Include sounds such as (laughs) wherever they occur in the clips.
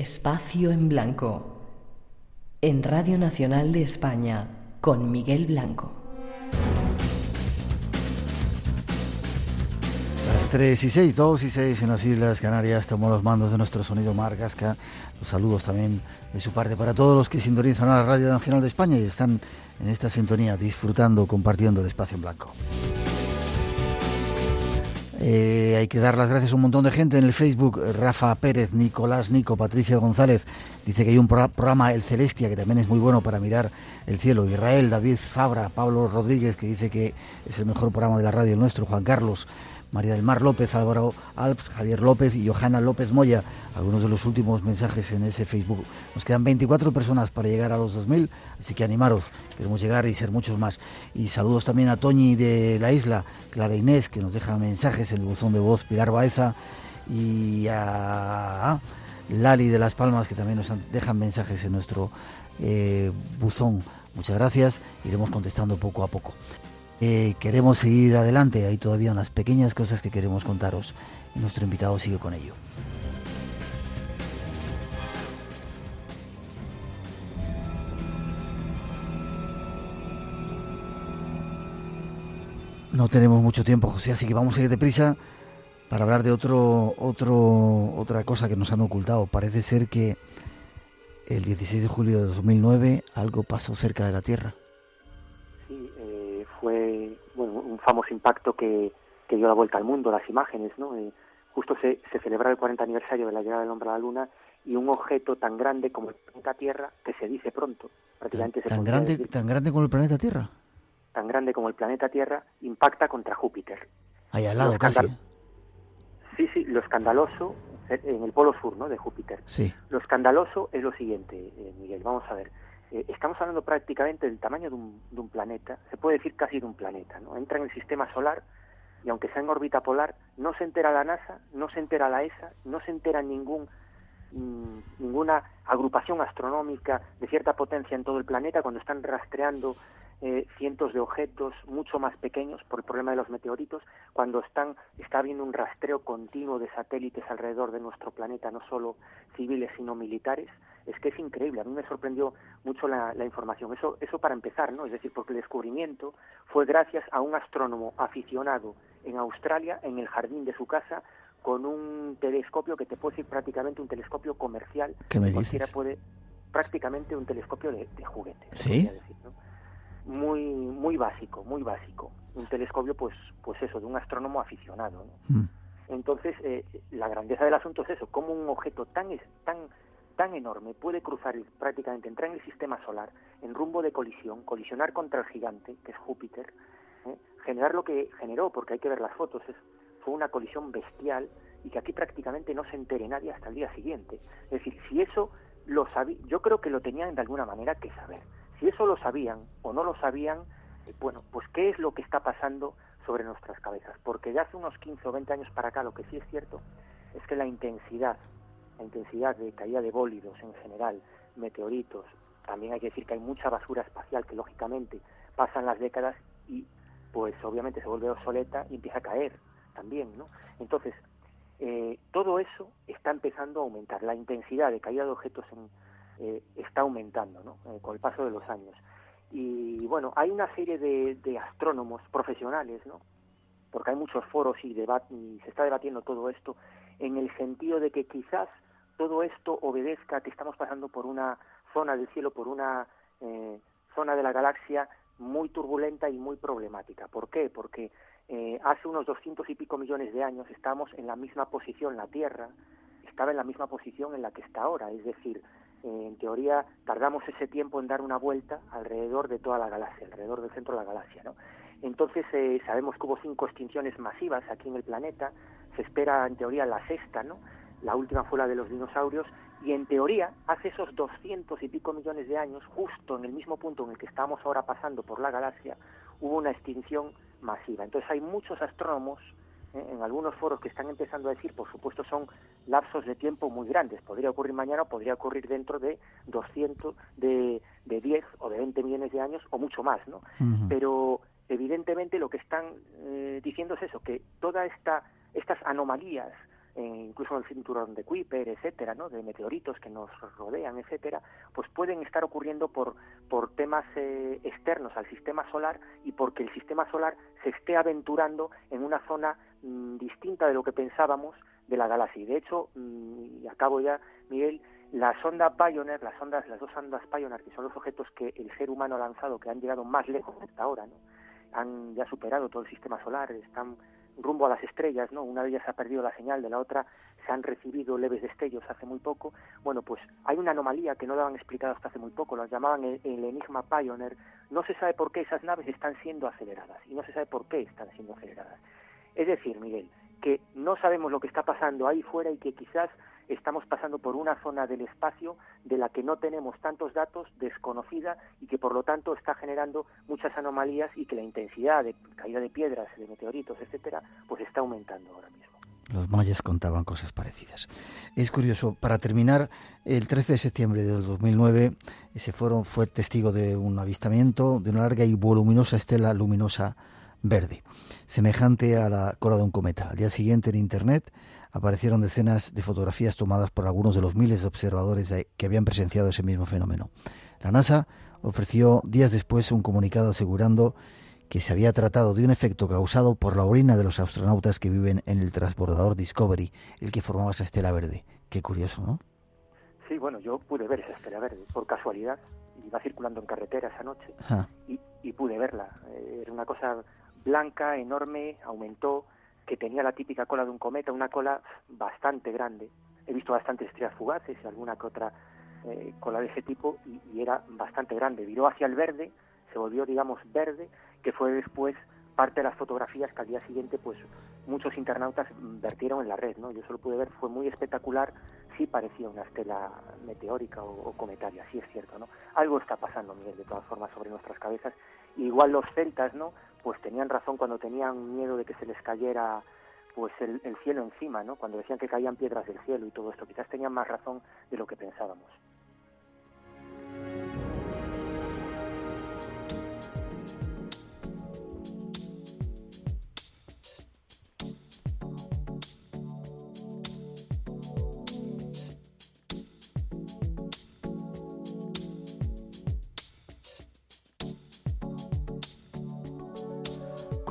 Espacio en Blanco. En Radio Nacional de España, con Miguel Blanco. Las 3 y 6, 2 y 6 en las Islas Canarias, tomó los mandos de nuestro sonido Mar Gasca. Los saludos también de su parte para todos los que sintonizan a la Radio Nacional de España y están en esta sintonía disfrutando, compartiendo el espacio en blanco. Eh, hay que dar las gracias a un montón de gente en el Facebook. Rafa Pérez, Nicolás Nico, Patricia González. Dice que hay un programa, El Celestia, que también es muy bueno para mirar el cielo. Israel, David Fabra, Pablo Rodríguez, que dice que es el mejor programa de la radio nuestro. Juan Carlos, María del Mar López, Álvaro Alps, Javier López y Johanna López Moya. Algunos de los últimos mensajes en ese Facebook. Nos quedan 24 personas para llegar a los 2.000, así que animaros, queremos llegar y ser muchos más. Y saludos también a Toñi de la isla, Clara Inés, que nos deja mensajes en el buzón de voz, Pilar Baeza y a Lali de Las Palmas, que también nos dejan mensajes en nuestro eh, buzón. Muchas gracias, iremos contestando poco a poco. Eh, queremos seguir adelante, hay todavía unas pequeñas cosas que queremos contaros nuestro invitado sigue con ello. No tenemos mucho tiempo, José, así que vamos a ir deprisa para hablar de otro, otro, otra cosa que nos han ocultado. Parece ser que el 16 de julio de 2009 algo pasó cerca de la Tierra. Famoso impacto que, que, dio la vuelta al mundo, las imágenes, ¿no? Eh, justo se, se celebra el 40 aniversario de la llegada del hombre a la Luna y un objeto tan grande como el planeta Tierra, que se dice pronto, prácticamente ¿Tan, se tan grande, decir, ¿Tan grande como el planeta Tierra? tan grande como el planeta Tierra, impacta contra Júpiter. Ahí al lado Lo casi. escandal- Sí, sí, lo escandaloso, eh, en el polo sur, ¿no?, de Júpiter. Sí. Lo escandaloso es lo siguiente, eh, Miguel, vamos a ver. Eh, estamos hablando prácticamente del tamaño de un, de un planeta, se puede decir casi de un planeta, ¿no? Entra en el sistema solar y aunque sea en órbita polar, no se entera la NASA, no se entera la ESA, no se entera ningún mm, ninguna agrupación astronómica de cierta potencia en todo el planeta cuando están rastreando eh, cientos de objetos mucho más pequeños por el problema de los meteoritos, cuando están está habiendo un rastreo continuo de satélites alrededor de nuestro planeta, no solo civiles sino militares, es que es increíble. A mí me sorprendió mucho la, la información. Eso, eso para empezar, ¿no? Es decir, porque el descubrimiento fue gracias a un astrónomo aficionado en Australia, en el jardín de su casa, con un telescopio que te puede decir prácticamente un telescopio comercial. ¿Qué me cualquiera dices? puede, prácticamente un telescopio de, de juguete. ¿Sí? decir, ¿no? Muy, muy básico, muy básico. Un telescopio, pues, pues eso, de un astrónomo aficionado, ¿no? Mm. Entonces, eh, la grandeza del asunto es eso, cómo un objeto tan, es- tan, tan enorme puede cruzar prácticamente, entrar en el sistema solar en rumbo de colisión, colisionar contra el gigante, que es Júpiter, ¿eh? generar lo que generó, porque hay que ver las fotos, es, fue una colisión bestial y que aquí prácticamente no se entere nadie hasta el día siguiente. Es decir, si eso lo sabía, yo creo que lo tenían de alguna manera que saber. Si eso lo sabían o no lo sabían, eh, bueno, pues qué es lo que está pasando sobre nuestras cabezas. Porque de hace unos 15 o 20 años para acá lo que sí es cierto es que la intensidad, la intensidad de caída de bólidos en general, meteoritos, también hay que decir que hay mucha basura espacial que lógicamente pasan las décadas y pues obviamente se vuelve obsoleta y empieza a caer también, ¿no? Entonces, eh, todo eso está empezando a aumentar. La intensidad de caída de objetos en, eh, está aumentando ¿no? Eh, con el paso de los años. Y bueno, hay una serie de, de astrónomos profesionales, ¿no? porque hay muchos foros y, debat y se está debatiendo todo esto, en el sentido de que quizás todo esto obedezca a que estamos pasando por una zona del cielo, por una eh, zona de la galaxia muy turbulenta y muy problemática. ¿Por qué? Porque eh, hace unos doscientos y pico millones de años estábamos en la misma posición, la Tierra estaba en la misma posición en la que está ahora, es decir, eh, en teoría tardamos ese tiempo en dar una vuelta alrededor de toda la galaxia, alrededor del centro de la galaxia, ¿no? Entonces eh, sabemos que hubo cinco extinciones masivas aquí en el planeta, se espera en teoría la sexta, ¿no? La última fue la de los dinosaurios, y en teoría, hace esos doscientos y pico millones de años, justo en el mismo punto en el que estamos ahora pasando por la galaxia, hubo una extinción masiva. Entonces hay muchos astrónomos ¿eh? en algunos foros que están empezando a decir, por supuesto, son lapsos de tiempo muy grandes. Podría ocurrir mañana o podría ocurrir dentro de 200, de, de 10 o de 20 millones de años o mucho más, ¿no? Pero evidentemente lo que están eh, diciendo es eso, que toda esta estas anomalías incluso en el cinturón de Kuiper, etcétera, ¿no? de meteoritos que nos rodean, etcétera, pues pueden estar ocurriendo por, por temas eh, externos al sistema solar y porque el sistema solar se esté aventurando en una zona mm, distinta de lo que pensábamos de la galaxia. Y de hecho, mm, y acabo ya, Miguel, la sonda Pioneer, las ondas, las dos sondas Pioneer, que son los objetos que el ser humano ha lanzado, que han llegado más lejos hasta ahora, ¿no? han ya superado todo el sistema solar, están rumbo a las estrellas, ¿no? Una de ellas ha perdido la señal, de la otra se han recibido leves destellos hace muy poco. Bueno, pues hay una anomalía que no daban explicado hasta hace muy poco, lo llamaban el, Enigma Pioneer. No se sabe por qué esas naves están siendo aceleradas y no se sabe por qué están siendo aceleradas. Es decir, Miguel, que no sabemos lo que está pasando ahí fuera y que quizás estamos pasando por una zona del espacio de la que no tenemos tantos datos, desconocida y que por lo tanto está generando muchas anomalías y que la intensidad de caída de piedras, de meteoritos, etcétera, pues está aumentando ahora mismo. Los mayas contaban cosas parecidas. Es curioso, para terminar, el 13 de septiembre del 2009 ese foro fue testigo de un avistamiento de una larga y voluminosa estela luminosa verde, semejante a la cola de un cometa. Al día siguiente en Internet aparecieron decenas de fotografías tomadas por algunos de los miles de observadores que habían presenciado ese mismo fenómeno. La NASA ofreció días después un comunicado asegurando que se había tratado de un efecto causado por la orina de los astronautas que viven en el transbordador Discovery, el que formaba esa estela verde. Qué curioso, ¿no? Sí, bueno, yo pude ver esa estela verde por casualidad. Iba circulando en carretera esa noche y, y, pude verla. Eh, era una cosa blanca, enorme, aumentó, que tenía la típica cola de un cometa, una cola bastante grande. He visto bastantes estrellas fugaces y alguna que otra eh, cola de ese tipo y, era bastante grande. Viró hacia el verde, se volvió, digamos, verde, que fue después parte de las fotografías que al día siguiente, pues, muchos internautas vertieron en la red, ¿no? Yo solo pude ver, fue muy espectacular, sí parecía una estela meteórica o, cometaria, sí es cierto, ¿no? Algo está pasando, Miguel, de todas formas, sobre nuestras cabezas. igual los celtas, ¿no? Pues tenían razón cuando tenían miedo de que se les cayera pues el, el, cielo encima, ¿no? Cuando decían que caían piedras del cielo y todo esto, quizás tenían más razón de lo que pensábamos.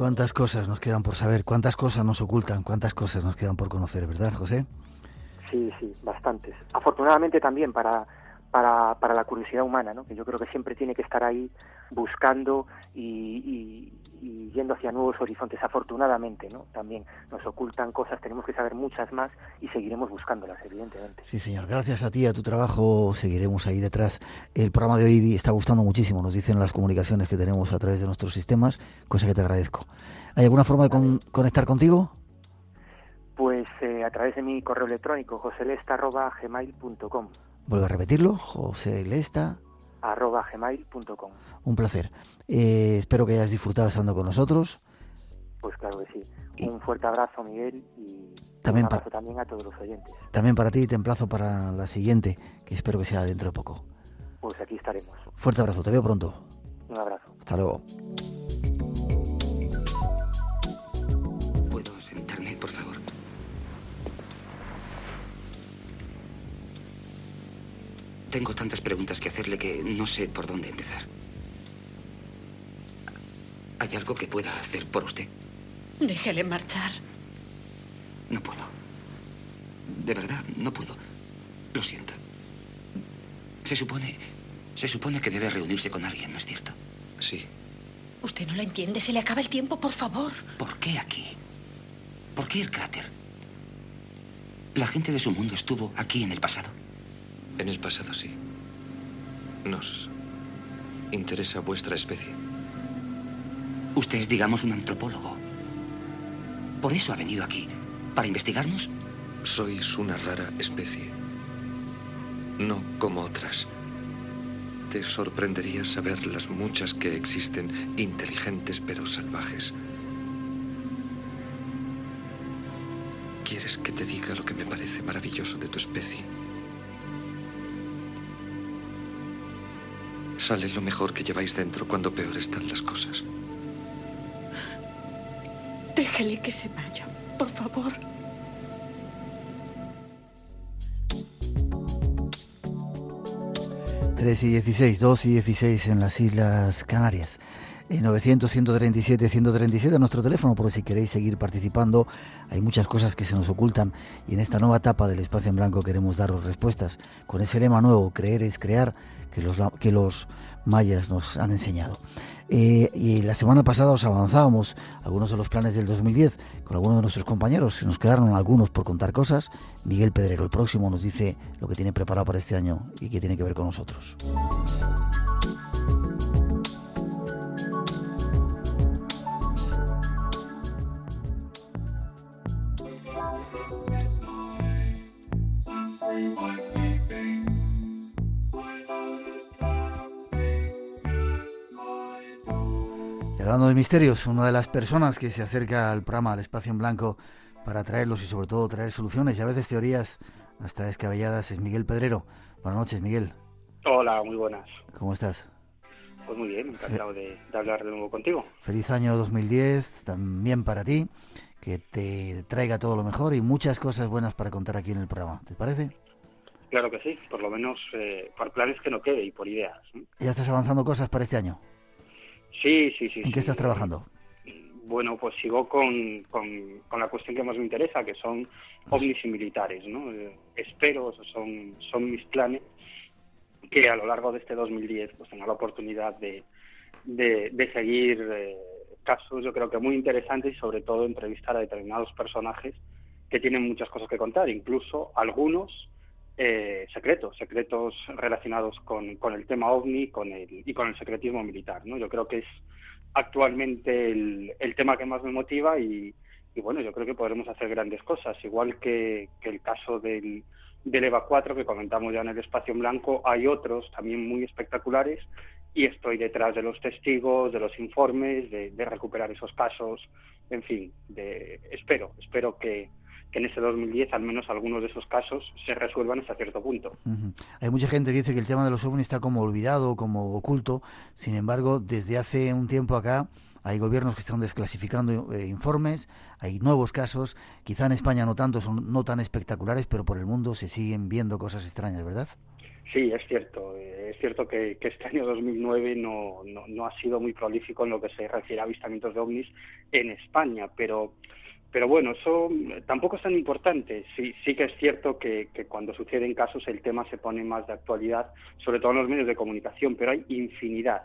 Cuántas cosas nos quedan por saber, cuántas cosas nos ocultan, cuántas cosas nos quedan por conocer, ¿verdad, José? Sí, sí, bastantes. Afortunadamente también para, para, para la curiosidad humana, ¿no? que yo creo que siempre tiene que estar ahí buscando y, y yendo hacia nuevos horizontes, afortunadamente, ¿no? También nos ocultan cosas, tenemos que saber muchas más y seguiremos buscándolas, evidentemente. Sí, señor. Gracias a ti, a tu trabajo, seguiremos ahí detrás. El programa de hoy está gustando muchísimo, nos dicen las comunicaciones que tenemos a través de nuestros sistemas, cosa que te agradezco. ¿Hay alguna forma de conectar contigo? Pues eh, a través de mi correo electrónico, joselesta.gmail.com. Vuelvo a repetirlo, joselesta arroba gmail.com. Un placer. Eh, espero que hayas disfrutado estando con nosotros. Pues claro que sí. Un fuerte abrazo, Miguel, y también un abrazo también a todos los oyentes. También para ti y te emplazo para la siguiente, que espero que sea dentro de poco. Pues aquí estaremos. Fuerte abrazo, te veo pronto. Un abrazo. Hasta luego. Tengo tantas preguntas que hacerle que no sé por dónde empezar. ¿Hay algo que pueda hacer por usted? Déjele marchar. No puedo. De verdad, no puedo. Lo siento. Se supone. Se supone que debe reunirse con alguien, ¿no es cierto? Sí. Usted no lo entiende. Se le acaba el tiempo, por favor. ¿Por qué aquí? ¿Por qué el cráter? La gente de su mundo estuvo aquí en el pasado. En el pasado sí. Nos interesa vuestra especie. Usted es, digamos, un antropólogo. Por eso ha venido aquí. ¿Para investigarnos? Sois una rara especie. No como otras. Te sorprendería saber las muchas que existen, inteligentes pero salvajes. ¿Quieres que te diga lo que me parece maravilloso de tu especie? Sale lo mejor que lleváis dentro cuando peor están las cosas. Déjele que se vaya, por favor. Tres y 16, 2 y 16 en las Islas Canarias. 900 137 137 nuestro teléfono por si queréis seguir participando. Hay muchas cosas que se nos ocultan y en esta nueva etapa del espacio en blanco queremos daros respuestas con ese lema nuevo, creer es crear, que los, que los mayas nos han enseñado. Eh, y la semana pasada os avanzábamos algunos de los planes del 2010 con algunos de nuestros compañeros. Se nos quedaron algunos por contar cosas. Miguel Pedrero, el próximo, nos dice lo que tiene preparado para este año y que tiene que ver con nosotros. Hablando de misterios, una de las personas que se acerca al programa, al espacio en blanco, para traerlos y sobre todo traer soluciones y a veces teorías hasta descabelladas es Miguel Pedrero. Buenas noches, Miguel. Hola, muy buenas. ¿Cómo estás? Pues muy bien, encantado de, hablar de nuevo contigo. Feliz año 2010 también para ti, que te traiga todo lo mejor y muchas cosas buenas para contar aquí en el programa. ¿Te parece? Claro que sí, por lo menos eh, por planes que no quede y por ideas. ¿Ya estás avanzando cosas para este año? Sí, sí, sí. ¿En qué estás trabajando? Bueno, pues sigo con, con, la cuestión que más me interesa, que son pues ovnis y militares, ¿no? Eh, espero, son, son mis planes, que a lo largo de este 2010 pues tenga la oportunidad de, de, seguir eh, casos, yo creo que muy interesantes y sobre todo entrevistar a determinados personajes que tienen muchas cosas que contar, incluso algunos eh, secretos, secretos relacionados con, con, el tema ovni con el, y con el secretismo militar. ¿no? Yo creo que es actualmente el, tema que más me motiva y, y, bueno, yo creo que podremos hacer grandes cosas, igual que, que el caso del, del EVA 4 que comentamos ya en el espacio en blanco, hay otros también muy espectaculares y estoy detrás de los testigos, de los informes, de, de recuperar esos casos, en fin, de, espero, espero que, que en ese 2010 al menos algunos de esos casos se resuelvan hasta cierto punto. Hay mucha gente que dice que el tema de los ovnis está como olvidado, como oculto, sin embargo, desde hace un tiempo acá hay gobiernos que están desclasificando eh, informes, hay nuevos casos, quizá en España no tanto, son no tan espectaculares, pero por el mundo se siguen viendo cosas extrañas, ¿verdad? Sí, es cierto. Eh, es cierto que, este año 2009 no, no, no, ha sido muy prolífico en lo que se refiere a avistamientos de ovnis en España, pero pero bueno, eso tampoco es tan importante. Sí, sí que es cierto que, cuando suceden casos el tema se pone más de actualidad, sobre todo en los medios de comunicación, pero hay infinidad,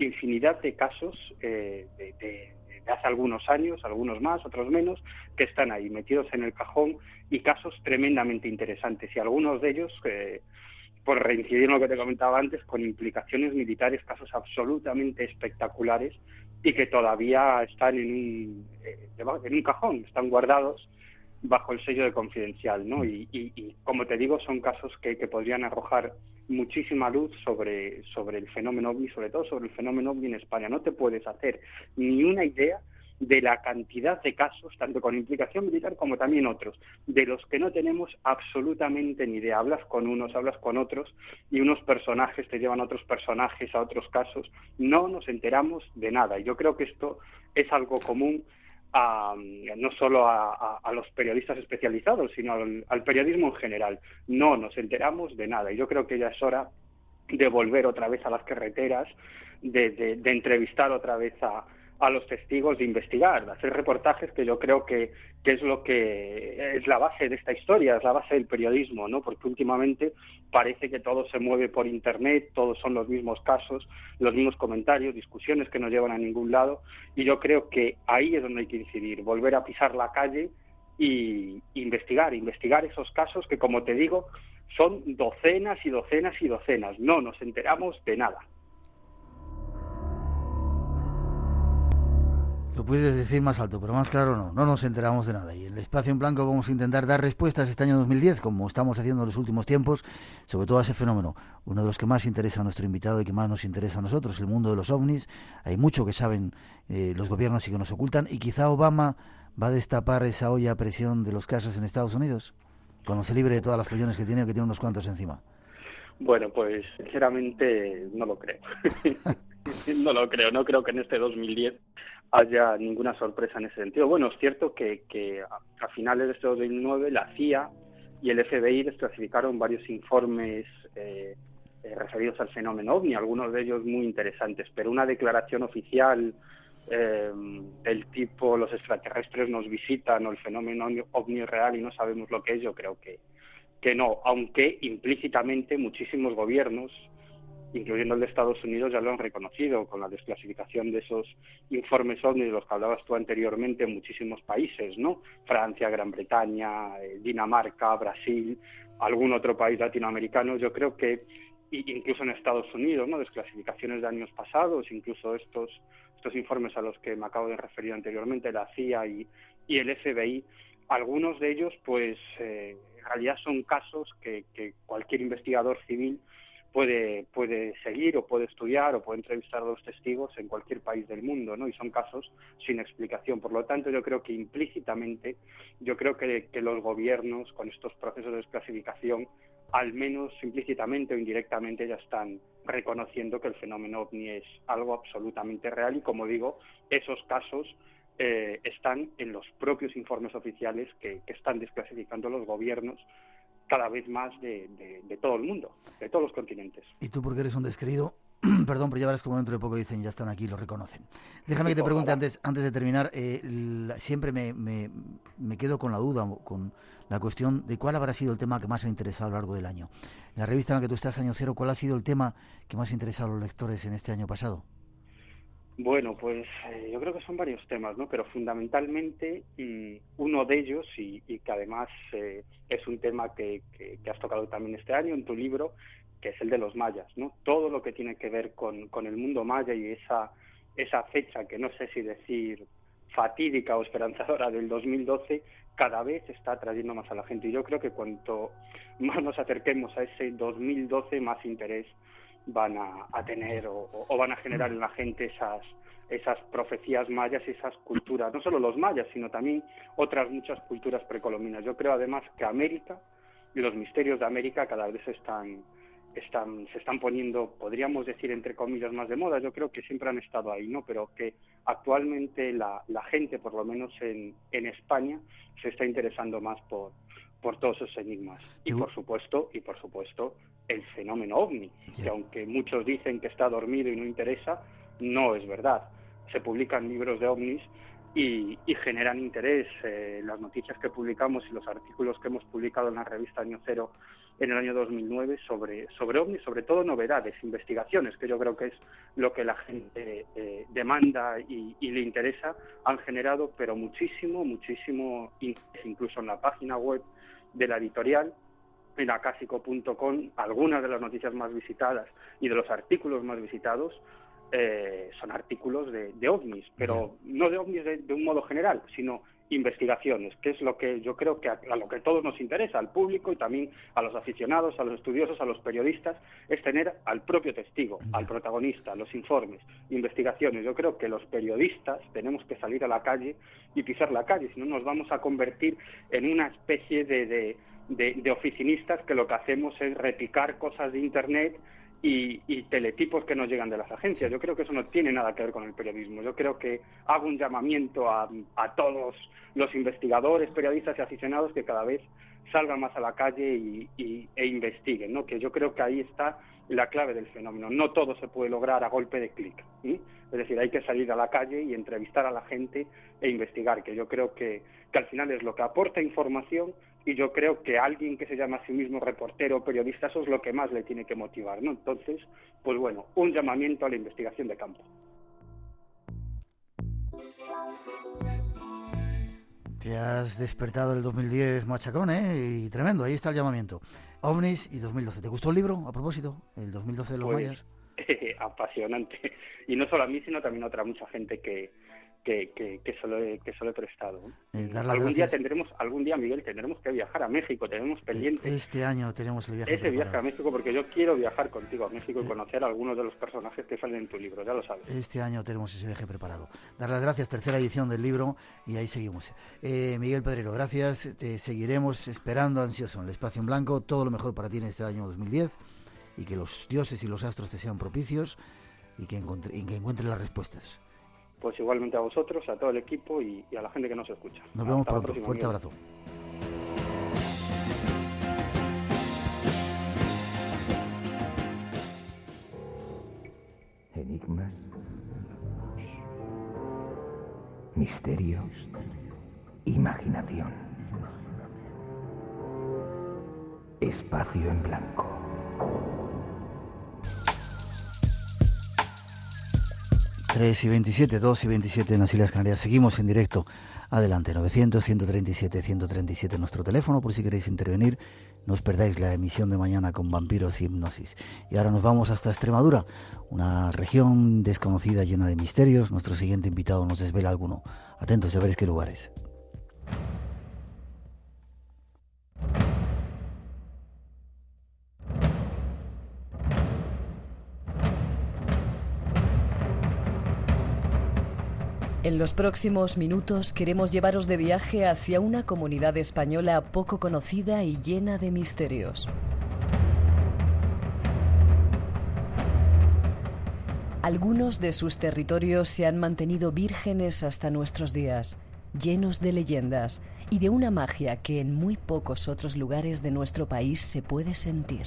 infinidad de casos eh, de, hace algunos años, algunos más, otros menos, que están ahí metidos en el cajón y casos tremendamente interesantes. Y algunos de ellos, eh, por reincidir en lo que te comentaba antes, con implicaciones militares, casos absolutamente espectaculares y que todavía están en un, eh, en un cajón, están guardados bajo el sello de confidencial, ¿no? Y, y, como te digo, son casos que, que, podrían arrojar muchísima luz sobre, sobre el fenómeno OVNI, sobre todo sobre el fenómeno OVNI en España. No te puedes hacer ni una idea de la cantidad de casos, tanto con implicación militar como también otros, de los que no tenemos absolutamente ni idea. Hablas con unos, hablas con otros y unos personajes te llevan a otros personajes, a otros casos. No nos enteramos de nada. Y yo creo que esto es algo común a, no solo a, los periodistas especializados, sino al, periodismo en general. No nos enteramos de nada. Y yo creo que ya es hora de volver otra vez a las carreteras, de entrevistar otra vez a, a los testigos de investigar, de hacer reportajes, que yo creo que, que, es lo que es la base de esta historia, es la base del periodismo, ¿no? Porque últimamente parece que todo se mueve por internet, todos son los mismos casos, los mismos comentarios, discusiones que no llevan a ningún lado, y yo creo que ahí es donde hay que incidir, volver a pisar la calle y investigar, investigar esos casos que, como te digo, son docenas y docenas y docenas. No nos enteramos de nada. Lo puedes decir más alto, pero más claro no. No nos enteramos de nada. Y en el espacio en blanco vamos a intentar dar respuestas este año 2010, como estamos haciendo en los últimos tiempos, sobre todo a ese fenómeno. Uno de los que más interesa a nuestro invitado y que más nos interesa a nosotros, el mundo de los ovnis. Hay mucho que saben eh, los gobiernos y que nos ocultan. Y quizá Obama va a destapar esa olla a presión de los casos en Estados Unidos, cuando se libre de todas las follones que tiene, que tiene unos cuantos encima. Bueno, pues sinceramente no lo creo. (laughs) no lo creo, no creo que en este 2010 haya ninguna sorpresa en ese sentido. Bueno, es cierto que, que a finales de este 2009 la CIA y el FBI desclasificaron varios informes eh, eh, referidos al fenómeno ovni, algunos de ellos muy interesantes, pero una declaración oficial eh, del tipo los extraterrestres nos visitan o el fenómeno ovni real y no sabemos lo que es, yo creo que, que no, aunque implícitamente muchísimos gobiernos incluyendo el de Estados Unidos, ya lo han reconocido con la desclasificación de esos informes OVNI de los que hablabas tú anteriormente en muchísimos países, ¿no? Francia, Gran Bretaña, eh, Dinamarca, Brasil, algún otro país latinoamericano. Yo creo que incluso en Estados Unidos, ¿no? Desclasificaciones de años pasados, incluso estos estos informes a los que me acabo de referir anteriormente, la CIA y, el FBI, algunos de ellos, pues, eh, en realidad son casos que cualquier investigador civil puede, puede seguir o puede estudiar o puede entrevistar a los testigos en cualquier país del mundo, ¿no? Y son casos sin explicación. Por lo tanto, yo creo que implícitamente, yo creo que, que los gobiernos con estos procesos de desclasificación, al menos implícitamente o indirectamente, ya están reconociendo que el fenómeno ovni es algo absolutamente real y, como digo, esos casos eh, están en los propios informes oficiales que, que están desclasificando los gobiernos cada vez más de, todo el mundo, de todos los continentes. Y tú porque eres un descreído, (clears throat) perdón, pero ya verás como dentro de poco dicen, ya están aquí, lo reconocen. Déjame que te pregunte antes, antes de terminar, eh, siempre me, me, me, quedo con la duda, con la cuestión de cuál habrá sido el tema que más ha interesado a lo largo del año. La revista en la que tú estás, Año Cero, ¿cuál ha sido el tema que más ha interesado a los lectores en este año pasado? Bueno, pues eh, yo creo que son varios temas, ¿no? Pero fundamentalmente y uno de ellos, y, que además eh, es un tema que, que, has tocado también este año en tu libro, que es el de los mayas, ¿no? Todo lo que tiene que ver con, con el mundo maya y esa, esa fecha que no sé si decir fatídica o esperanzadora del 2012, cada vez está atrayendo más a la gente. Y yo creo que cuanto más nos acerquemos a ese 2012, más interés van a, tener o, van a generar en la gente esas, esas profecías mayas y esas culturas, no solo los mayas, sino también otras muchas culturas precolombinas. Yo creo además que América y los misterios de América cada vez están, están, se están poniendo, podríamos decir, entre comillas, más de moda. Yo creo que siempre han estado ahí, ¿no? Pero que actualmente la, la gente, por lo menos en, en España, se está interesando más por, por todos esos enigmas. Y por supuesto, y por supuesto, el fenómeno ovni, que aunque muchos dicen que está dormido y no interesa, no es verdad. Se publican libros de ovnis y, generan interés. Eh, las noticias que publicamos y los artículos que hemos publicado en la revista Año Cero en el año 2009 sobre, sobre ovnis, sobre todo novedades, investigaciones, que yo creo que es lo que la gente eh, demanda y, y, le interesa, han generado, pero muchísimo, muchísimo incluso en la página web de la editorial en acásico.com, algunas de las noticias más visitadas y de los artículos más visitados eh, son artículos de, ovnis, pero no de ovnis de, un modo general, sino investigaciones, que es lo que yo creo que a, lo que todos nos interesa, al público y también a los aficionados, a los estudiosos, a los periodistas, es tener al propio testigo, al protagonista, los informes, investigaciones. Yo creo que los periodistas tenemos que salir a la calle y pisar la calle, si no nos vamos a convertir en una especie de, de oficinistas que lo que hacemos es repicar cosas de Internet y, teletipos que nos llegan de las agencias. Yo creo que eso no tiene nada que ver con el periodismo. Yo creo que hago un llamamiento a, todos los investigadores, periodistas y aficionados que cada vez salgan más a la calle y, e investiguen, ¿no? que yo creo que ahí está la clave del fenómeno. No todo se puede lograr a golpe de clic. Es decir, hay que salir a la calle y entrevistar a la gente e investigar, que yo creo que, que al final es lo que aporta información y yo creo que alguien que se llama a sí mismo reportero o periodista, eso es lo que más le tiene que motivar, ¿no? Entonces, pues bueno, un llamamiento a la investigación de campo. Te has despertado el 2010 machacón, ¿eh? Y tremendo, ahí está el llamamiento. OVNIS y 2012. ¿Te gustó el libro, a propósito? El 2012 de los pues, mayas. (laughs) apasionante. Y no solo a mí, sino también a otra mucha gente que, que, que, que, se, lo he, que he prestado. Eh, algún día tendremos, algún día Miguel tendremos que viajar a México, tenemos pendiente. Este año tenemos el viaje. Ese viaje a México porque yo quiero viajar contigo a México y eh. conocer a algunos de los personajes que salen en tu libro, ya lo sabes. Este año tenemos ese viaje preparado. Dar las gracias, tercera edición del libro y ahí seguimos. Eh, Miguel Pedrero, gracias, te seguiremos esperando ansioso en el espacio en blanco, todo lo mejor para ti en este año 2010 y que los dioses y los astros te sean propicios y que, y que encuentres las respuestas pues igualmente a vosotros, a todo el equipo y, a la gente que nos escucha. Nos vemos pronto. Fuerte abrazo. Enigmas. Misterio. Imaginación. Espacio en blanco. 3 y 27, 2 y 27 en las Islas Canarias. Seguimos en directo. Adelante, 900, 137, 137 nuestro teléfono por si queréis intervenir. No os perdáis la emisión de mañana con vampiros y hipnosis. Y ahora nos vamos hasta Extremadura, una región desconocida llena de misterios. Nuestro siguiente invitado nos desvela alguno. Atentos, ya veréis qué lugares. En los próximos minutos queremos llevaros de viaje hacia una comunidad española poco conocida y llena de misterios. Algunos de sus territorios se han mantenido vírgenes hasta nuestros días, llenos de leyendas y de una magia que en muy pocos otros lugares de nuestro país se puede sentir.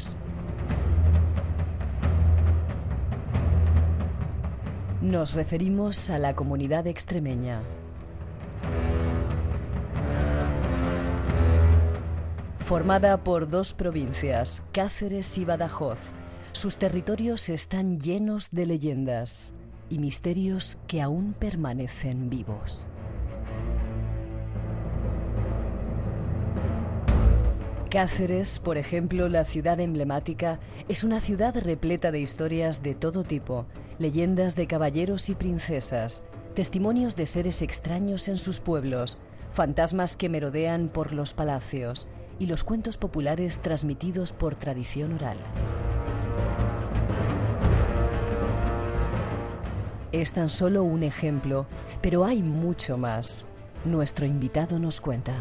Nos referimos a la comunidad extremeña. Formada por dos provincias, Cáceres y Badajoz, sus territorios están llenos de leyendas y misterios que aún permanecen vivos. Cáceres, por ejemplo, la ciudad emblemática, es una ciudad repleta de historias de todo tipo, leyendas de caballeros y princesas, testimonios de seres extraños en sus pueblos, fantasmas que merodean por los palacios y los cuentos populares transmitidos por tradición oral. Es tan solo un ejemplo, pero hay mucho más. Nuestro invitado nos cuenta.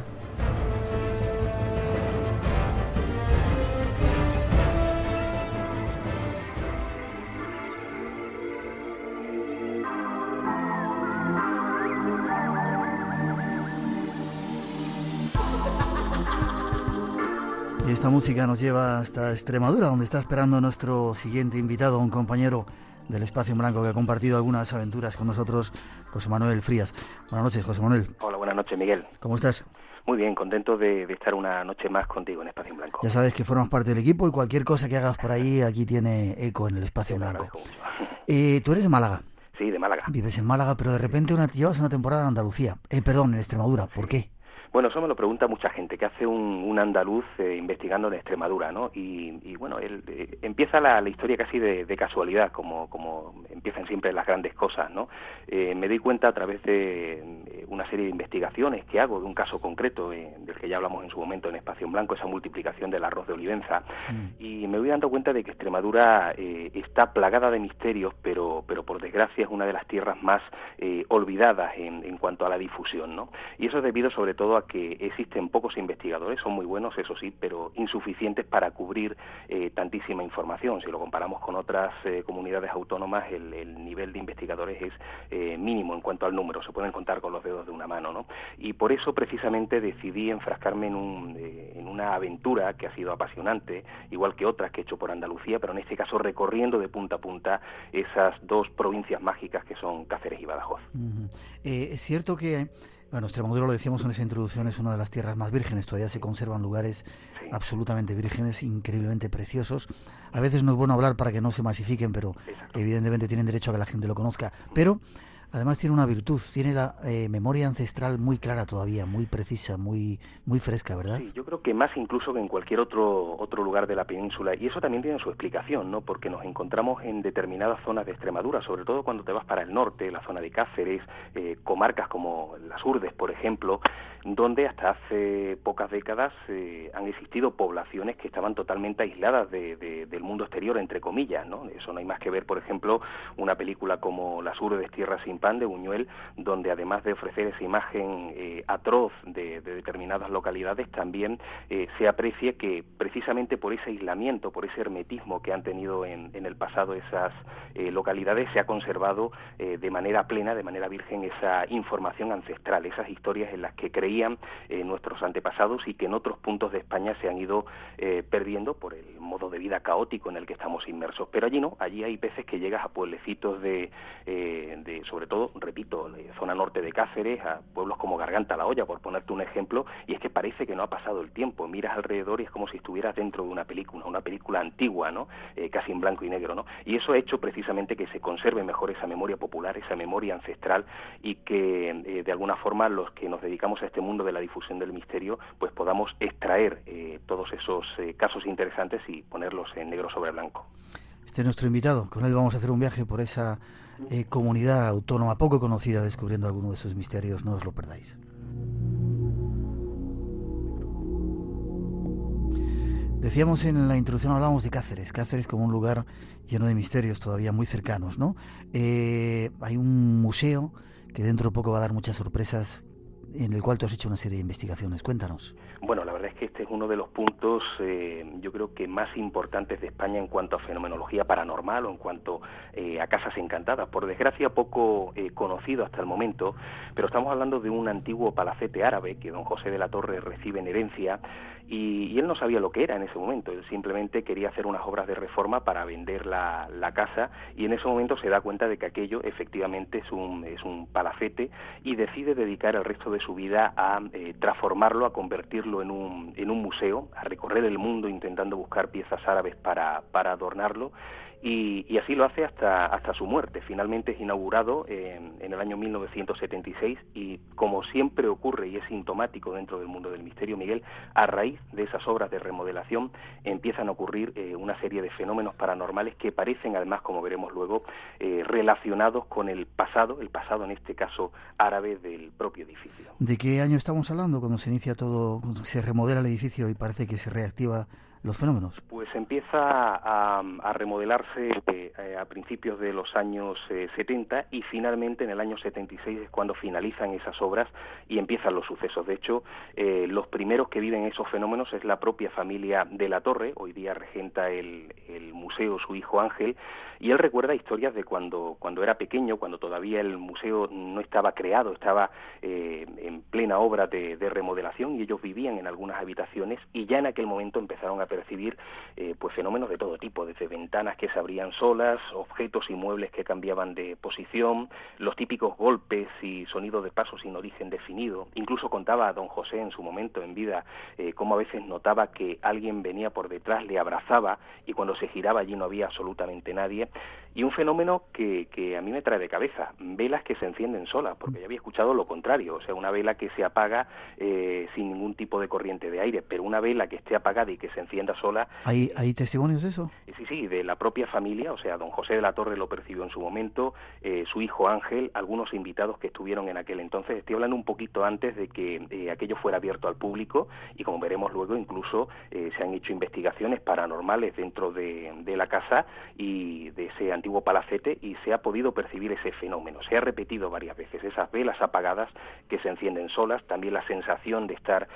Esta música nos lleva hasta Extremadura, donde está esperando nuestro siguiente invitado, un compañero del Espacio en Blanco que ha compartido algunas aventuras con nosotros, José Manuel Frías. Buenas noches, José Manuel. Hola, buenas noches, Miguel. ¿Cómo estás? Muy bien, contento de, estar una noche más contigo en Espacio en Blanco. Ya sabes que formas parte del equipo y cualquier cosa que hagas por ahí, aquí tiene eco en el Espacio en Blanco. Eh, Tú eres de Málaga. Sí, de Málaga. Vives en Málaga, pero de repente una, llevas una temporada en Andalucía. Eh, perdón, en Extremadura. ¿Por qué? Bueno, eso me lo pregunta mucha gente, que hace un, andaluz eh, investigando en Extremadura, ¿no? Y, bueno, él, eh, empieza la, historia casi de, casualidad, como, empiezan siempre las grandes cosas, ¿no? Eh, me doy cuenta a través de una serie de investigaciones que hago de un caso concreto, del que ya hablamos en su momento en Espacio en Blanco, esa multiplicación del arroz de olivenza, mm. y me voy dando cuenta de que Extremadura está plagada de misterios, pero, pero por desgracia es una de las tierras más olvidadas en, en cuanto a la difusión, ¿no? Y eso es debido sobre todo a que existen pocos investigadores, son muy buenos, eso sí, pero insuficientes para cubrir eh, tantísima información. Si lo comparamos con otras eh, comunidades autónomas, el, nivel de investigadores es eh, mínimo en cuanto al número, se pueden contar con los dedos de una mano, ¿no? Y por eso precisamente decidí enfrascarme en, un, en una aventura que ha sido apasionante, igual que otras que he hecho por Andalucía, pero en este caso recorriendo de punta a punta esas dos provincias mágicas que son Cáceres y Badajoz. es cierto que bueno, Extremadura, lo decíamos en esa introducción, es una de las tierras más vírgenes. Todavía se conservan lugares absolutamente vírgenes, increíblemente preciosos. A veces no es bueno hablar para que no se masifiquen, pero evidentemente tienen derecho a que la gente lo conozca. Pero Además tiene una virtud, tiene la eh, memoria ancestral muy clara todavía, muy precisa, muy muy fresca, ¿verdad? Sí, yo creo que más incluso que en cualquier otro otro lugar de la península y eso también tiene su explicación, ¿no? Porque nos encontramos en determinadas zonas de Extremadura, sobre todo cuando te vas para el norte, la zona de Cáceres, eh, comarcas como las Urdes, por ejemplo, donde hasta hace pocas décadas eh, han existido poblaciones que estaban totalmente aisladas de, del mundo exterior, entre comillas, ¿no? Eso no hay más que ver, por ejemplo, una película como Las Urdes, Tierra sin Pan, de Buñuel, donde además de ofrecer esa imagen eh, atroz de, determinadas localidades, también eh, se aprecia que precisamente por ese aislamiento, por ese hermetismo que han tenido en, en el pasado esas localidades, se ha conservado de manera plena, de manera virgen, esa información ancestral, esas historias en las que eh, nuestros antepasados y que en otros puntos de España se han ido eh, perdiendo por el modo de vida caótico en el que estamos inmersos. Pero allí no, allí hay veces que llegas a pueblecitos de, eh, de sobre todo, repito, zona norte de Cáceres, a pueblos como Garganta la Olla, por ponerte un ejemplo, y es que parece que no ha pasado el tiempo. Miras alrededor y es como si estuvieras dentro de una película, una película antigua, ¿no? casi en blanco y negro, ¿no? Y eso ha hecho precisamente que se conserve mejor esa memoria popular, esa memoria ancestral y que de alguna forma los que nos dedicamos a este mundo de la difusión del misterio, pues podamos extraer eh, todos esos eh, casos interesantes y ponerlos en negro sobre blanco. Este es nuestro invitado. Con él vamos a hacer un viaje por esa eh, comunidad autónoma poco conocida, descubriendo alguno de sus misterios. No os lo perdáis. Decíamos en la introducción, hablábamos de Cáceres, Cáceres como un lugar lleno de misterios todavía muy cercanos, ¿no? hay un museo que dentro de poco va a dar muchas sorpresas en el cual tú has hecho una serie de investigaciones. Cuéntanos. Bueno, la verdad es que este es uno de los puntos, eh, yo creo que más importantes de España en cuanto a fenomenología paranormal o en cuanto eh, a casas encantadas. Por desgracia, poco eh, conocido hasta el momento, pero estamos hablando de un antiguo palacete árabe que don José de la Torre recibe en herencia y, él no sabía lo que era en ese momento. Él simplemente quería hacer unas obras de reforma para vender la, la casa y en ese momento se da cuenta de que aquello efectivamente es un, es un palacete y decide dedicar el resto de su vida a transformarlo, a convertirlo en un, en un museo, a recorrer el mundo intentando buscar piezas árabes para, para adornarlo y, así lo hace hasta, hasta su muerte. Finalmente es inaugurado en, en, el año 1976 y como siempre ocurre y es sintomático dentro del mundo del misterio, Miguel, a raíz de esas obras de remodelación empiezan a ocurrir eh, una serie de fenómenos paranormales que parecen además, como veremos luego, eh, relacionados con el pasado, el pasado en este caso árabe del propio edificio. ¿De qué año estamos hablando cuando se inicia todo, se remodela el edificio y parece que se reactiva los fenómenos? Pues empieza a, remodelarse eh, a principios de los años 70 eh, y finalmente en el año 76 es cuando finalizan esas obras y empiezan los sucesos. De hecho, eh, los primeros que viven esos fenómenos es la propia familia de la Torre, hoy día regenta el, el museo su hijo Ángel, y él recuerda historias de cuando, cuando era pequeño, cuando todavía el museo no estaba creado, estaba en plena obra de, de remodelación y ellos vivían en algunas habitaciones y ya en aquel momento empezaron a percibir eh, pues fenómenos de todo tipo, desde ventanas que se abrían solas, objetos y muebles que cambiaban de posición, los típicos golpes y sonidos de pasos sin origen definido. Incluso contaba a don José en su momento en vida eh, cómo a veces notaba que alguien venía por detrás, le abrazaba y cuando se giraba allí no había absolutamente nadie. Y un fenómeno que, que a mí me trae de cabeza, velas que se encienden solas, porque yo había escuchado lo contrario, o sea, una vela que se apaga eh, sin ningún tipo de corriente de aire, pero una vela que esté apagada y que se enciende sola. ¿Hay, ¿Hay testimonios de eso? Eh, sí, de la propia familia, o sea, don José de la Torre lo percibió en su momento, eh, su hijo Ángel, algunos invitados que estuvieron en aquel entonces. Estoy hablando un poquito antes de que eh, aquello fuera abierto al público y como veremos luego incluso se han hecho investigaciones paranormales dentro de, de la casa y de ese antiguo palacete y se ha podido percibir ese fenómeno. Se ha repetido varias veces esas velas apagadas que se encienden solas, también la sensación de estar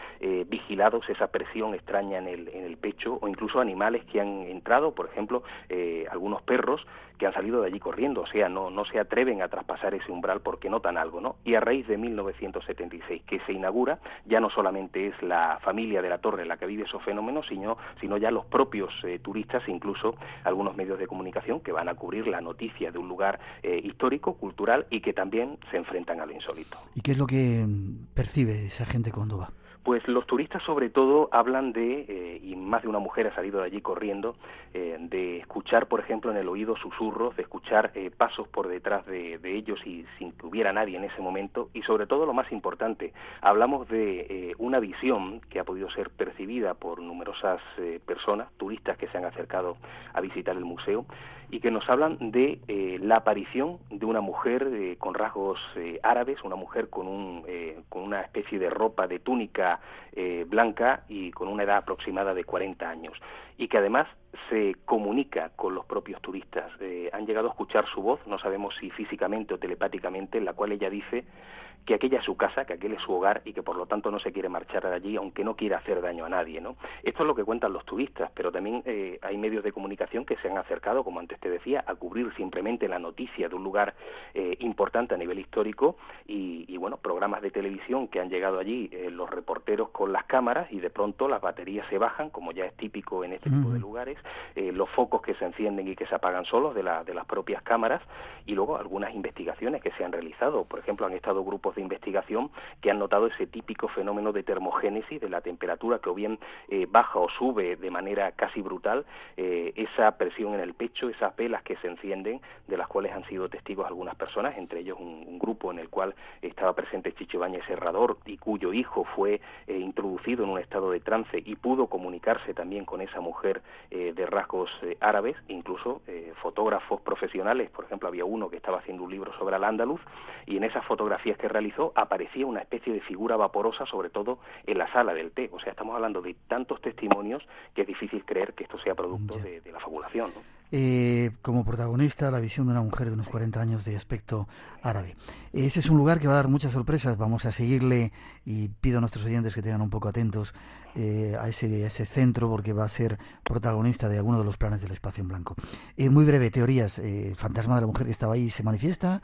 vigilados, esa presión extraña en el, en el pecho o incluso animales que han entrado, por ejemplo, eh, algunos perros que han salido de allí corriendo, o sea, no, no se atreven a traspasar ese umbral porque notan algo, ¿no? Y a raíz de 1976, que se inaugura, ya no solamente es la familia de la torre la que vive esos fenómenos, sino, sino ya los propios eh, turistas, incluso algunos medios de comunicación que van a cubrir la noticia de un lugar eh, histórico, cultural y que también se enfrentan a lo insólito. ¿Y qué es lo que percibe esa gente cuando va? Pues los turistas sobre todo hablan de, eh, y más de una mujer ha salido de allí corriendo, eh, de escuchar, por ejemplo, en el oído susurros, de escuchar eh, pasos por detrás de, ellos y sin que hubiera nadie en ese momento, y sobre todo lo más importante, hablamos de una visión que ha podido ser percibida por numerosas personas, turistas que se han acercado a visitar el museo, y que nos hablan de la aparición de una mujer con rasgos árabes, una mujer con, un, con una especie de ropa de túnica eh, blanca y con una edad aproximada de 40 años y que además se comunica con los propios turistas. Eh, han llegado a escuchar su voz, no sabemos si físicamente o telepáticamente, en la cual ella dice que aquella es su casa, que aquel es su hogar y que por lo tanto no se quiere marchar de allí, aunque no quiera hacer daño a nadie. ¿no? Esto es lo que cuentan los turistas, pero también eh, hay medios de comunicación que se han acercado, como antes te decía, a cubrir simplemente la noticia de un lugar eh, importante a nivel histórico y, bueno, programas de televisión que han llegado allí, eh, los reporteros con las cámaras y de pronto las baterías se bajan, como ya es típico en este tipo de lugares, los focos que se encienden y que se apagan solos de, la, de las propias cámaras y luego algunas investigaciones que se han realizado. Por ejemplo, han estado grupos de investigación que han notado ese típico fenómeno de termogénesis de la temperatura que o bien eh, baja o sube de manera casi brutal, eh, esa presión en el pecho, esas velas que se encienden, de las cuales han sido testigos algunas personas, entre ellos un, grupo en el cual estaba presente Chicho Ibáñez Serrador y cuyo hijo fue eh, introducido en un estado de trance y pudo comunicarse también con esa mujer de rasgos árabes, incluso fotógrafos profesionales, por ejemplo, había uno que estaba haciendo un libro sobre al andaluz y en esas fotografías que realizó aparecía una especie de figura vaporosa, sobre todo en la sala del té. O sea, estamos hablando de tantos testimonios que es difícil creer que esto sea producto de, la fabulación. Eh, como protagonista, la visión de una mujer de unos 40 años de aspecto árabe. Ese es un lugar que va a dar muchas sorpresas. Vamos a seguirle y pido a nuestros oyentes que tengan un poco atentos eh, a, ese, ese centro porque va a ser protagonista de alguno de los planes del espacio en blanco. Eh, muy breve, teorías. el fantasma de la mujer que estaba ahí se manifiesta.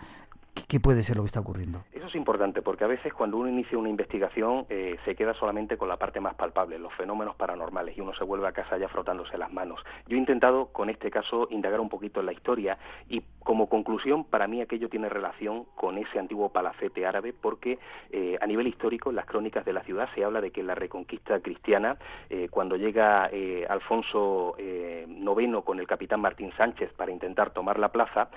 ¿Qué puede ser lo que está ocurriendo? Eso es importante porque a veces cuando uno inicia una investigación eh, se queda solamente con la parte más palpable, los fenómenos paranormales, y uno se vuelve a casa ya frotándose las manos. Yo he intentado con este caso indagar un poquito en la historia y como conclusión para mí aquello tiene relación con ese antiguo palacete árabe porque eh, a nivel histórico en las crónicas de la ciudad se habla de que en la reconquista cristiana eh, cuando llega Alfonso IX con el capitán Martín Sánchez para intentar tomar la plaza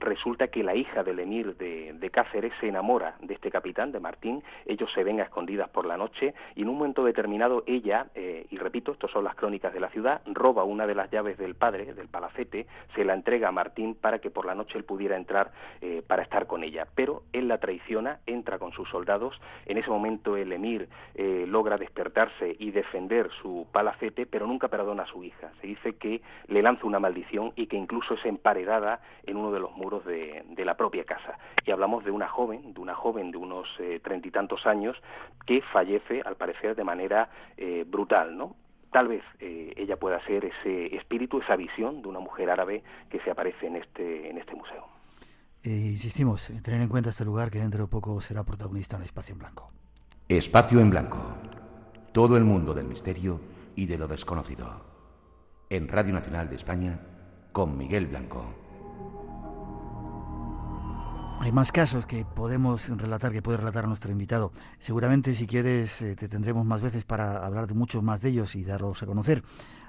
resulta que la hija del emir de, Cáceres se enamora de este capitán, de Martín, ellos se ven a escondidas por la noche y en un momento determinado ella, eh, y repito, estas son las crónicas de la ciudad, roba una de las llaves del padre, del palacete, se la entrega a Martín para que por la noche él pudiera entrar eh, para estar con ella, pero él la traiciona, entra con sus soldados, en ese momento el emir eh, logra despertarse y defender su palacete, pero nunca perdona a su hija, se dice que le lanza una maldición y que incluso es emparedada en uno de los muros de la propia casa. Y hablamos de una joven, de una joven de unos eh, treinta y tantos años, que fallece, al parecer, de manera eh, brutal, ¿no? Tal vez eh, ella pueda ser ese espíritu, esa visión de una mujer árabe que se aparece en este, en este museo. insistimos en tener en cuenta este lugar que dentro de poco será protagonista en el Espacio en Blanco. Espacio en Blanco. Todo el mundo del misterio y de lo desconocido. En Radio Nacional de España, con Miguel Blanco. Hay más casos que podemos relatar, que puede relatar nuestro invitado. Seguramente, si quieres, eh, te tendremos más veces para hablar de muchos más de ellos y darlos a conocer.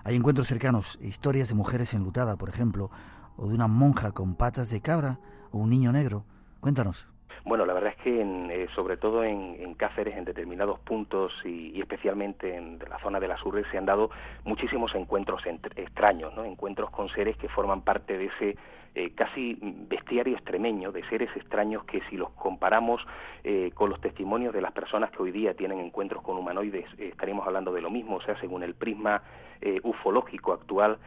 Hay encuentros cercanos, historias de mujeres enlutadas, por ejemplo, o de una monja con patas de cabra o un niño negro. Cuéntanos. Bueno, la verdad es que eh, sobre todo en, Cáceres, en determinados puntos y, especialmente en la zona de las urbes se han dado muchísimos encuentros extraños, ¿no? encuentros con seres que forman parte de ese eh, casi bestiario extremeño de seres extraños que si los comparamos eh, con los testimonios de las personas que hoy día tienen encuentros con humanoides, eh, estaríamos hablando de lo mismo, o sea, según el prisma ufológico actual,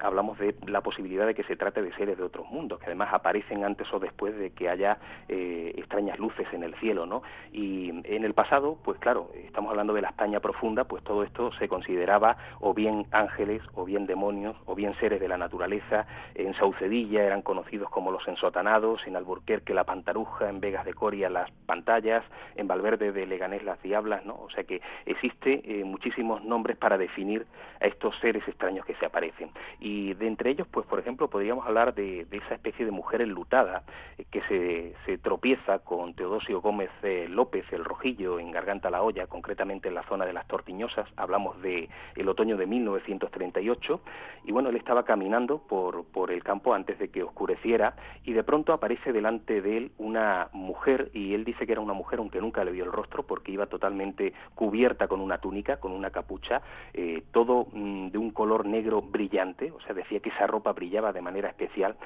hablamos de la posibilidad de que se trate de seres de otros mundos, que además aparecen antes o después de que haya extrañas luces en el cielo, ¿no? Y en el pasado, pues claro, estamos hablando de la España profunda, pues todo esto se consideraba o bien ángeles, o bien demonios, o bien seres de la naturaleza, en Saucedilla, eran conocidos como los ensotanados, en Alburquerque la pantaruja, en Vegas de Coria las pantallas, en Valverde de Leganés las diablas, ¿no? O sea que existe eh, muchísimos nombres para definir a estos seres extraños que se aparecen. Y de entre ellos, pues por ejemplo, podríamos hablar de, esa especie de mujer enlutada eh, que se, se, tropieza con Teodosio Gómez eh, López, el Rojillo, en Garganta la Olla, concretamente en la zona de las Tortiñosas. Hablamos de el otoño de 1938. Y bueno, él estaba caminando por, por el campo antes de que oscureciera y de pronto aparece delante de él una mujer y él dice que era una mujer aunque nunca le vio el rostro porque iba totalmente cubierta con una túnica, con una capucha, eh, todo de un color negro brillante, o sea, decía que esa ropa brillaba de manera especial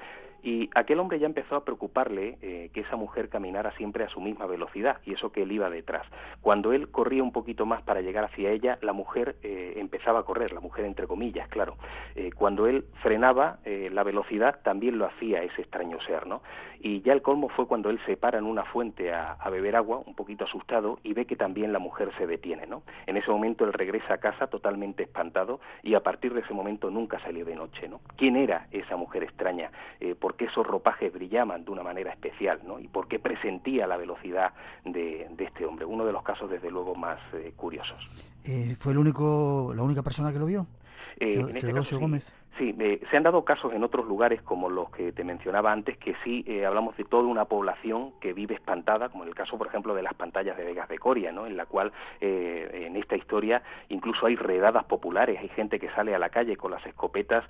y aquel hombre ya empezó a preocuparle eh, que esa mujer caminara siempre a su misma velocidad y eso que él iba detrás. Cuando él corría un poquito más para llegar hacia ella, la mujer eh, empezaba a correr, la mujer entre comillas, claro. Eh, cuando él frenaba la velocidad, también lo hacía ese extraño ser, ¿no? Y ya el colmo fue cuando él se para en una fuente a, a beber agua, un poquito asustado, y ve que también la mujer se detiene, ¿no? En ese momento él regresa a casa totalmente espantado y a partir de ese momento nunca salió de noche, ¿no? ¿Quién era esa mujer extraña? por qué esos ropajes brillaban de una manera especial, ¿no? Y por qué presentía la velocidad de, este hombre. Uno de los casos, desde luego, más eh, curiosos. Eh, ¿Fue el único, la única persona que lo vio? Eh, en este caso, Gómez. Sí, eh, se han dado casos en otros lugares como los que te mencionaba antes, que sí eh, hablamos de toda una población que vive espantada, como en el caso, por ejemplo, de las pantallas de Vegas de Coria, ¿no? en la cual eh, en esta historia incluso hay redadas populares, hay gente que sale a la calle con las escopetas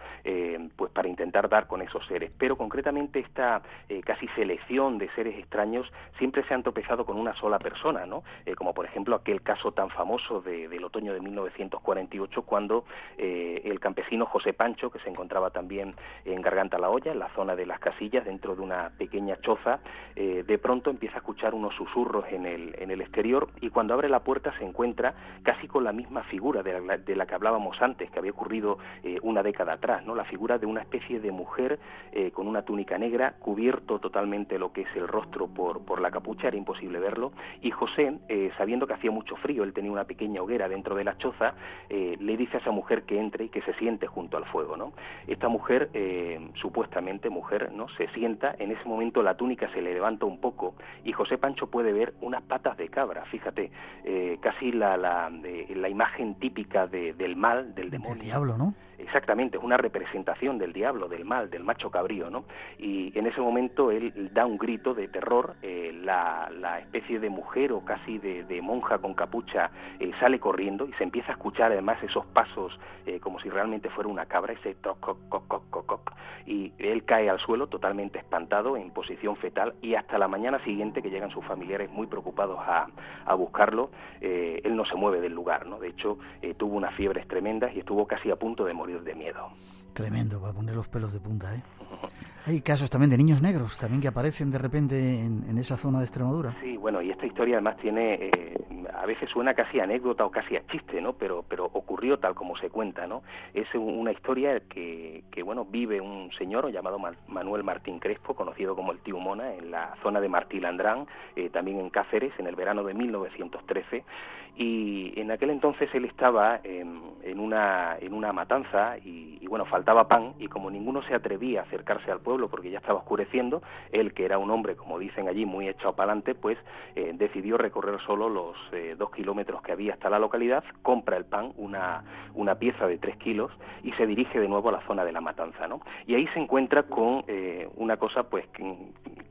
pues para intentar dar con esos seres. Pero concretamente esta casi selección de seres extraños siempre se han tropezado con una sola persona, ¿no? como por ejemplo aquel caso tan famoso del otoño de 1948 cuando el campesino José Pancho, que se encontraba también en Garganta la Olla, en la zona de las casillas, dentro de una pequeña choza, eh, de pronto empieza a escuchar unos susurros en el, en el exterior y cuando abre la puerta se encuentra casi con la misma figura de la, de la que hablábamos antes, que había ocurrido eh, una década atrás, ¿no? la figura de una especie de mujer eh, con una túnica negra, cubierto totalmente lo que es el rostro por, por la capucha, era imposible verlo, y José, sabiendo que hacía mucho frío, él tenía una pequeña hoguera dentro de la choza, le dice a esa mujer que entre y que se siente junto al fuego. ¿no? Esta mujer, eh, supuestamente mujer, ¿no? Se sienta, en ese momento la túnica se le levanta un poco y José Pancho puede ver unas patas de cabra, fíjate, eh, casi la, la, la imagen típica del mal, del demonio. El diablo, ¿no? Exactamente, es una representación del diablo, del mal, del macho cabrío, ¿no? Y en ese momento él da un grito de terror, eh, la, la, especie de mujer o casi de, de monja con capucha eh, sale corriendo y se empieza a escuchar además esos pasos eh, como si realmente fuera una cabra, ese toc, coc, coc, coc, y él cae al suelo totalmente espantado, en posición fetal, y hasta la mañana siguiente que llegan sus familiares muy preocupados a, a buscarlo, él no se mueve del lugar, ¿no? De hecho, tuvo unas fiebres tremendas y estuvo casi a punto de morir de miedo. Tremendo, va a poner los pelos de punta, ¿eh? Hay casos también de niños negros, también que aparecen de repente en, esa zona de Extremadura. Sí, bueno, y esta historia además tiene, eh, a veces suena casi anécdota o casi a chiste, ¿no? Pero, pero ocurrió tal como se cuenta, ¿no? Es una historia que, que bueno, vive un señor llamado Manuel Martín Crespo, conocido como el Tío Mona, en la zona de Martí Landrán, eh, también en Cáceres, en el verano de 1913, y en aquel entonces él estaba en, una, en una matanza y, y bueno, faltaba pan, y como ninguno se atrevía a acercarse al pueblo, porque ya estaba oscureciendo, él que era un hombre, como dicen allí, muy echado para adelante, pues eh, decidió recorrer solo los eh, dos kilómetros que había hasta la localidad, compra el pan, una, una pieza de tres kilos, y se dirige de nuevo a la zona de la matanza, ¿no? Y ahí se encuentra con eh, una cosa, pues, que,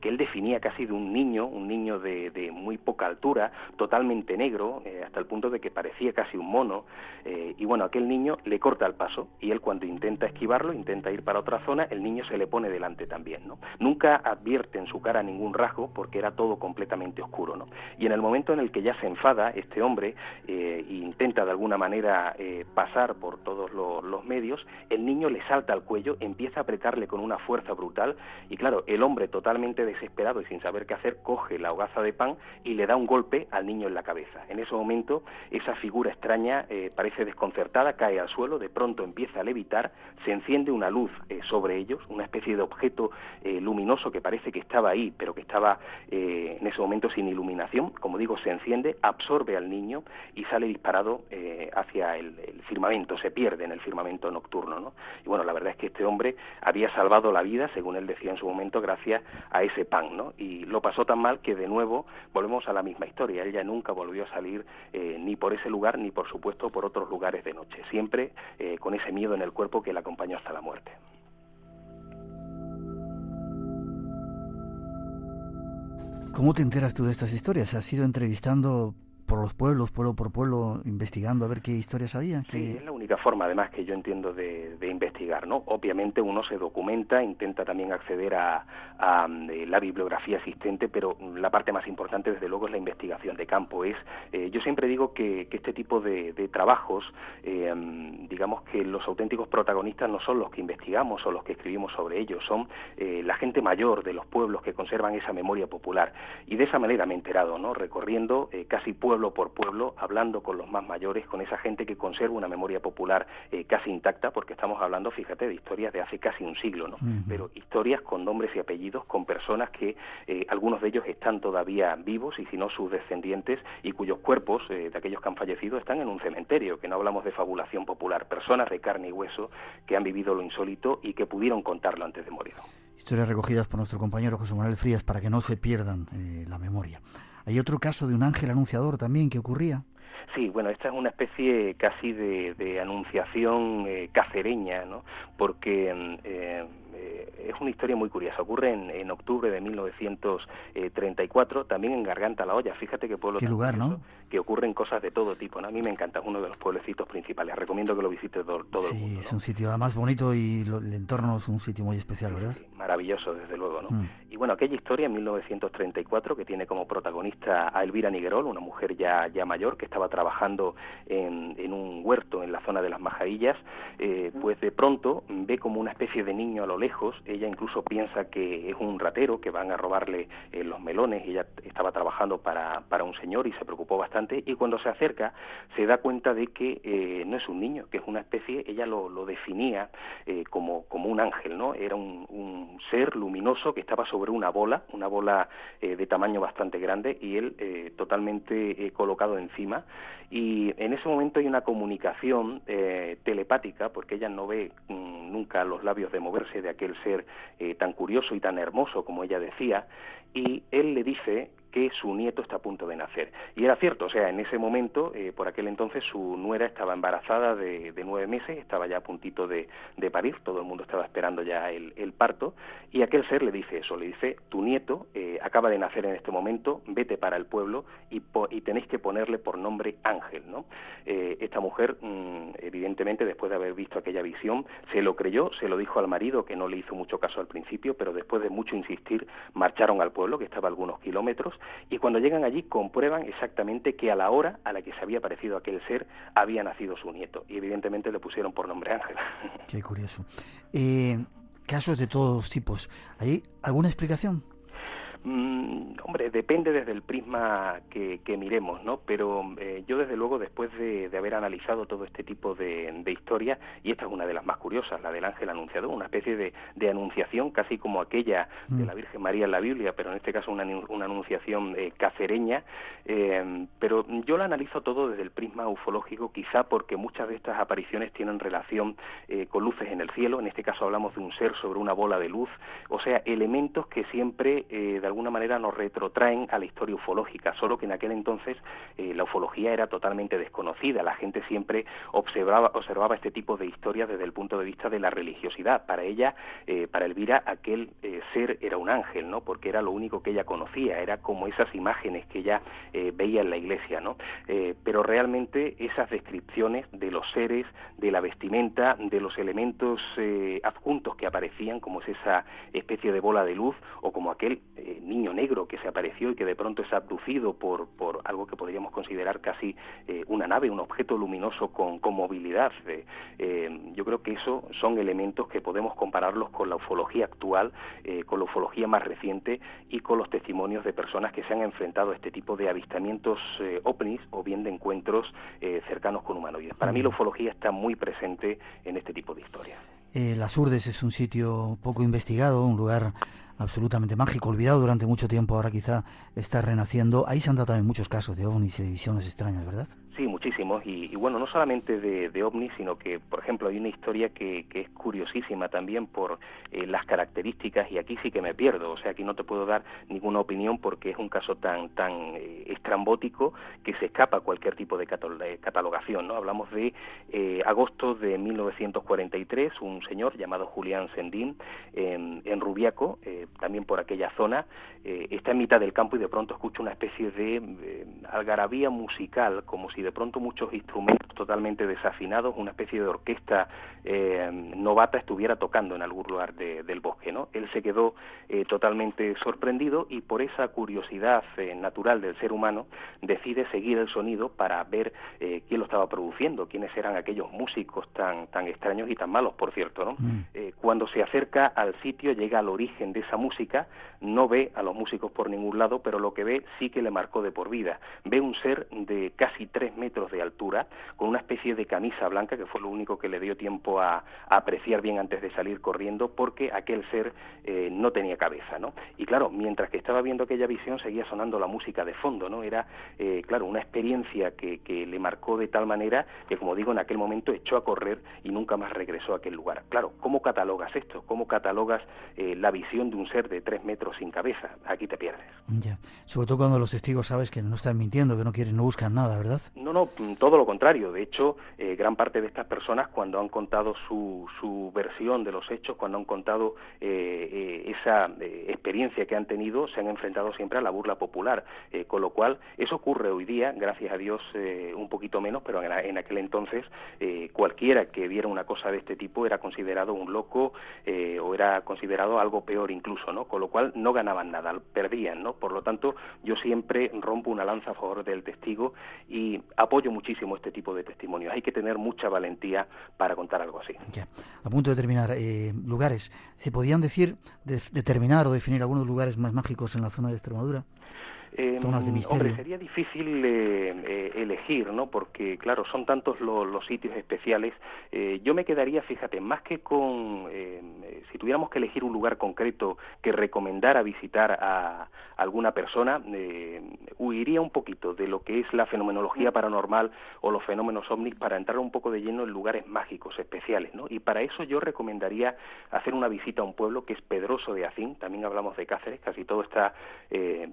él definía casi de un niño, un niño de, de muy poca altura, totalmente negro, hasta el punto de que parecía casi un mono, y bueno, aquel niño le corta el paso, y él cuando intenta esquivarlo, intenta ir para otra zona, el niño se le pone delante también, ¿no? Nunca advierte en su cara ningún rasgo porque era todo completamente oscuro, ¿no? Y en el momento en el que ya se enfada este hombre eh, intenta de alguna manera eh, pasar por todos los, medios, el niño le salta al cuello, empieza a apretarle con una fuerza brutal y claro, el hombre totalmente desesperado y sin saber qué hacer coge la hogaza de pan y le da un golpe al niño en la cabeza. En ese momento esa figura extraña eh, parece desconcertada, cae al suelo, de pronto empieza a levitar, se enciende una luz sobre ellos, una especie de objeto eh, luminoso que parece que estaba ahí, pero que estaba eh, en ese momento sin iluminación, como digo, se enciende, absorbe absorbe al niño y sale disparado eh, hacia el, firmamento, se pierde en el firmamento nocturno. ¿no? Y bueno, la verdad es que este hombre había salvado la vida, según él decía en su momento, gracias a ese pan. ¿no? Y lo pasó tan mal que de nuevo volvemos a la misma historia. Ella nunca volvió a salir eh, ni por ese lugar, ni por supuesto por otros lugares de noche, siempre eh, con ese miedo en el cuerpo que la acompañó hasta la muerte. ¿Cómo te enteras tú de estas historias? ¿Has ido entrevistando por los pueblos, pueblo por pueblo, investigando a ver qué historias había. Sí, es la única forma, además, que yo entiendo de, investigar, ¿no? Obviamente uno se documenta, intenta también acceder a, eh, la bibliografía existente, pero la parte más importante, desde luego, es la investigación de campo. Es, eh, yo siempre digo que, este tipo de, trabajos, eh, digamos que los auténticos protagonistas no son los que investigamos o los que escribimos sobre ellos, son la gente mayor de los pueblos que conservan esa memoria popular. Y de esa manera me he enterado, ¿no? Recorriendo casi pueblos por pueblo, hablando con los más mayores, con esa gente que conserva una memoria popular eh, casi intacta, porque estamos hablando, fíjate, de historias de hace casi un siglo, ¿no? Pero historias con nombres y apellidos, con personas que eh, algunos de ellos están todavía vivos y si no sus descendientes y cuyos cuerpos eh, de aquellos que han fallecido están en un cementerio, que no hablamos de fabulación popular, personas de carne y hueso que han vivido lo insólito y que pudieron contarlo antes de morir. Historias recogidas por nuestro compañero José Manuel Frías para que no se pierdan la memoria. Hay otro caso de un ángel anunciador también que ocurría. Sí, bueno, esta es una especie casi de, anunciación eh, cacereña, ¿no? Porque mm, eh, eh, es una historia muy curiosa. Ocurre en, octubre de 1934, también en Garganta la Olla. Fíjate qué pueblo. Qué lugar, ¿no? Que ocurren cosas de todo tipo. A mí me encanta, es uno de los pueblecitos principales. Recomiendo que lo visite todo, todo el mundo. Sí, es un sitio más bonito y el entorno es un sitio muy especial, ¿verdad? maravilloso, desde luego, ¿no? Mm. Y bueno, aquella historia en 1934 que tiene como protagonista a Elvira Niguerol, una mujer ya, ya mayor que estaba trabajando en, en un huerto en la zona de las Majarillas, eh, pues de pronto ve como una especie de niño a lo lejos, ella incluso piensa que es un ratero, que van a robarle eh, los melones, ella estaba trabajando para, para un señor y se preocupó bastante, y cuando se acerca se da cuenta de que eh, no es un niño, que es una especie, ella lo, lo definía como, como un ángel, ¿no? Era un, un ser luminoso que estaba sobre una bola, una bola eh, de tamaño bastante grande y él eh, totalmente eh, colocado encima. Y en ese momento hay una comunicación telepática, porque ella no ve mm, nunca los labios de moverse de aquel ser tan curioso y tan hermoso como ella decía, y él le dice que su nieto está a punto de nacer. Y era cierto, o sea, en ese momento, eh, por aquel entonces, su nuera estaba embarazada de, nueve meses, estaba ya a puntito de, parir, todo el mundo estaba esperando ya el, parto, y aquel ser le dice eso, le dice, tu nieto eh, acaba de nacer en este momento, vete para el pueblo y, y tenéis que ponerle por nombre Ángel, ¿no? Eh, esta mujer, mm, evidentemente, después de haber visto aquella visión, se lo creyó, se lo dijo al marido, que no le hizo mucho caso al principio, pero después de mucho insistir, marcharon al pueblo, que estaba a algunos kilómetros, y cuando llegan allí comprueban exactamente que a la hora a la que se había aparecido aquel ser había nacido su nieto y evidentemente le pusieron por nombre Ángel. Qué curioso. Eh, casos de todos tipos. ¿Hay alguna explicación? Mm, hombre, depende desde el prisma que, miremos, ¿no? Pero eh, yo desde luego después de, haber analizado todo este tipo de, de historias, y esta es una de las más curiosas, la del ángel anunciador, una especie de, anunciación casi como aquella de mm. la Virgen María en la Biblia, pero en este caso una, una anunciación eh, cacereña, eh, pero yo la analizo todo desde el prisma ufológico, quizá porque muchas de estas apariciones tienen relación con luces en el cielo, en este caso hablamos de un ser sobre una bola de luz, o sea, elementos que siempre de alguna manera nos retrotraen a la historia ufológica, solo que en aquel entonces eh, la ufología era totalmente desconocida, la gente siempre observaba, observaba este tipo de historias desde el punto de vista de la religiosidad. Para ella, eh, para Elvira, aquel eh, ser era un ángel, ¿no? Porque era lo único que ella conocía, era como esas imágenes que ella veía en la iglesia, ¿no? pero realmente esas descripciones de los seres, de la vestimenta, de los elementos adjuntos que aparecían, como es esa especie de bola de luz o como aquel niño negro que se apareció y que de pronto es abducido por, por algo que podríamos considerar casi eh, una nave, un objeto luminoso con, con movilidad. Eh, eh, yo creo que eso son elementos que podemos compararlos con la ufología actual, con la ufología más reciente y con los testimonios de personas que se han enfrentado a este tipo de avistamientos ovnis o bien de encuentros cercanos con humanoides. Para mí la ufología está muy presente en este tipo de historias. Las Urdes es un sitio poco investigado, un lugar absolutamente mágico, olvidado durante mucho tiempo, ahora quizá está renaciendo. Ahí se han dado también muchos casos de ovnis y de visiones extrañas, ¿verdad? Sí, muchísimos. Y, bueno, no solamente de, ovnis, sino que, por ejemplo, hay una historia que, es curiosísima también por eh, las características, y aquí sí que me pierdo. O sea, aquí no te puedo dar ninguna opinión porque es un caso tan, tan eh, estrambótico que se escapa a cualquier tipo de catalogación. ¿no? Hablamos de eh, agosto de 1943, un señor llamado Julián Sendín en, en Rubiaco, también por aquella zona, está en mitad del campo y de pronto escucho una especie de algarabía musical, como si de pronto muchos instrumentos totalmente desafinados, una especie de orquesta novata estuviera tocando en algún lugar del bosque, ¿no? Él se quedó totalmente sorprendido y por esa curiosidad natural del ser humano decide seguir el sonido para ver quién lo estaba produciendo, quiénes eran aquellos músicos tan, tan extraños y tan malos, por cierto. ¿no? Mm. Eh, cuando se acerca al sitio, llega al origen de esa música, no ve a los músicos por ningún lado, pero lo que ve sí que le marcó de por vida. Ve un ser de casi tres metros de altura, con una especie de camisa blanca, que fue lo único que le dio tiempo a, apreciar bien antes de salir corriendo, porque aquel ser eh, no tenía cabeza. ¿no? Y claro, mientras que estaba viendo aquella visión, seguía sonando la música de fondo. ¿no? Era, eh, claro, una experiencia que, que le marcó de tal manera que, como digo, en aquel momento echó a correr y nunca más regresó a aquel lugar. Claro, ¿cómo catalogas esto? ¿Cómo catalogas eh, la visión de un ser de tres metros sin cabeza? Aquí te pierdes. Ya, sobre todo cuando los testigos sabes que no están mintiendo, que no quieren, no buscan nada, ¿verdad? No, no, mm, todo lo contrario. De hecho, eh, gran parte de estas personas, cuando han contado su, su versión de los hechos, cuando han contado eh, esa experiencia que han tenido, se han enfrentado siempre a la burla popular. con lo cual, eso ocurre hoy día, gracias a Dios, un poquito menos, pero en, en aquel entonces cualquiera que viera una cosa de este tipo era considerado un loco eh, o era considerado algo peor incluso, ¿no? Con lo cual no ganaban nada, perdían, ¿no? Por lo tanto, yo siempre rompo una lanza a favor del testigo y apoyo muchísimo este tipo de testimonios. Hay que tener mucha valentía para contar algo así. Ya, a punto de terminar, eh, lugares, ¿se podían decir, determinar o definir algunos lugares más mágicos en la zona de Extremadura? Eh, Hombre, sería difícil eh, eh, elegir, ¿no? Porque, claro, son tantos los sitios especiales. Eh, yo me quedaría, fíjate, más que con, si tuviéramos que elegir un lugar concreto que recomendara visitar a alguna persona, huiría un poquito de lo que es la fenomenología mm. paranormal o los fenómenos ovnis para entrar un poco de lleno en lugares mágicos, especiales, ¿no? Y para eso yo recomendaría hacer una visita a un pueblo que es Pedroso de Acín, también hablamos de Cáceres, casi todo está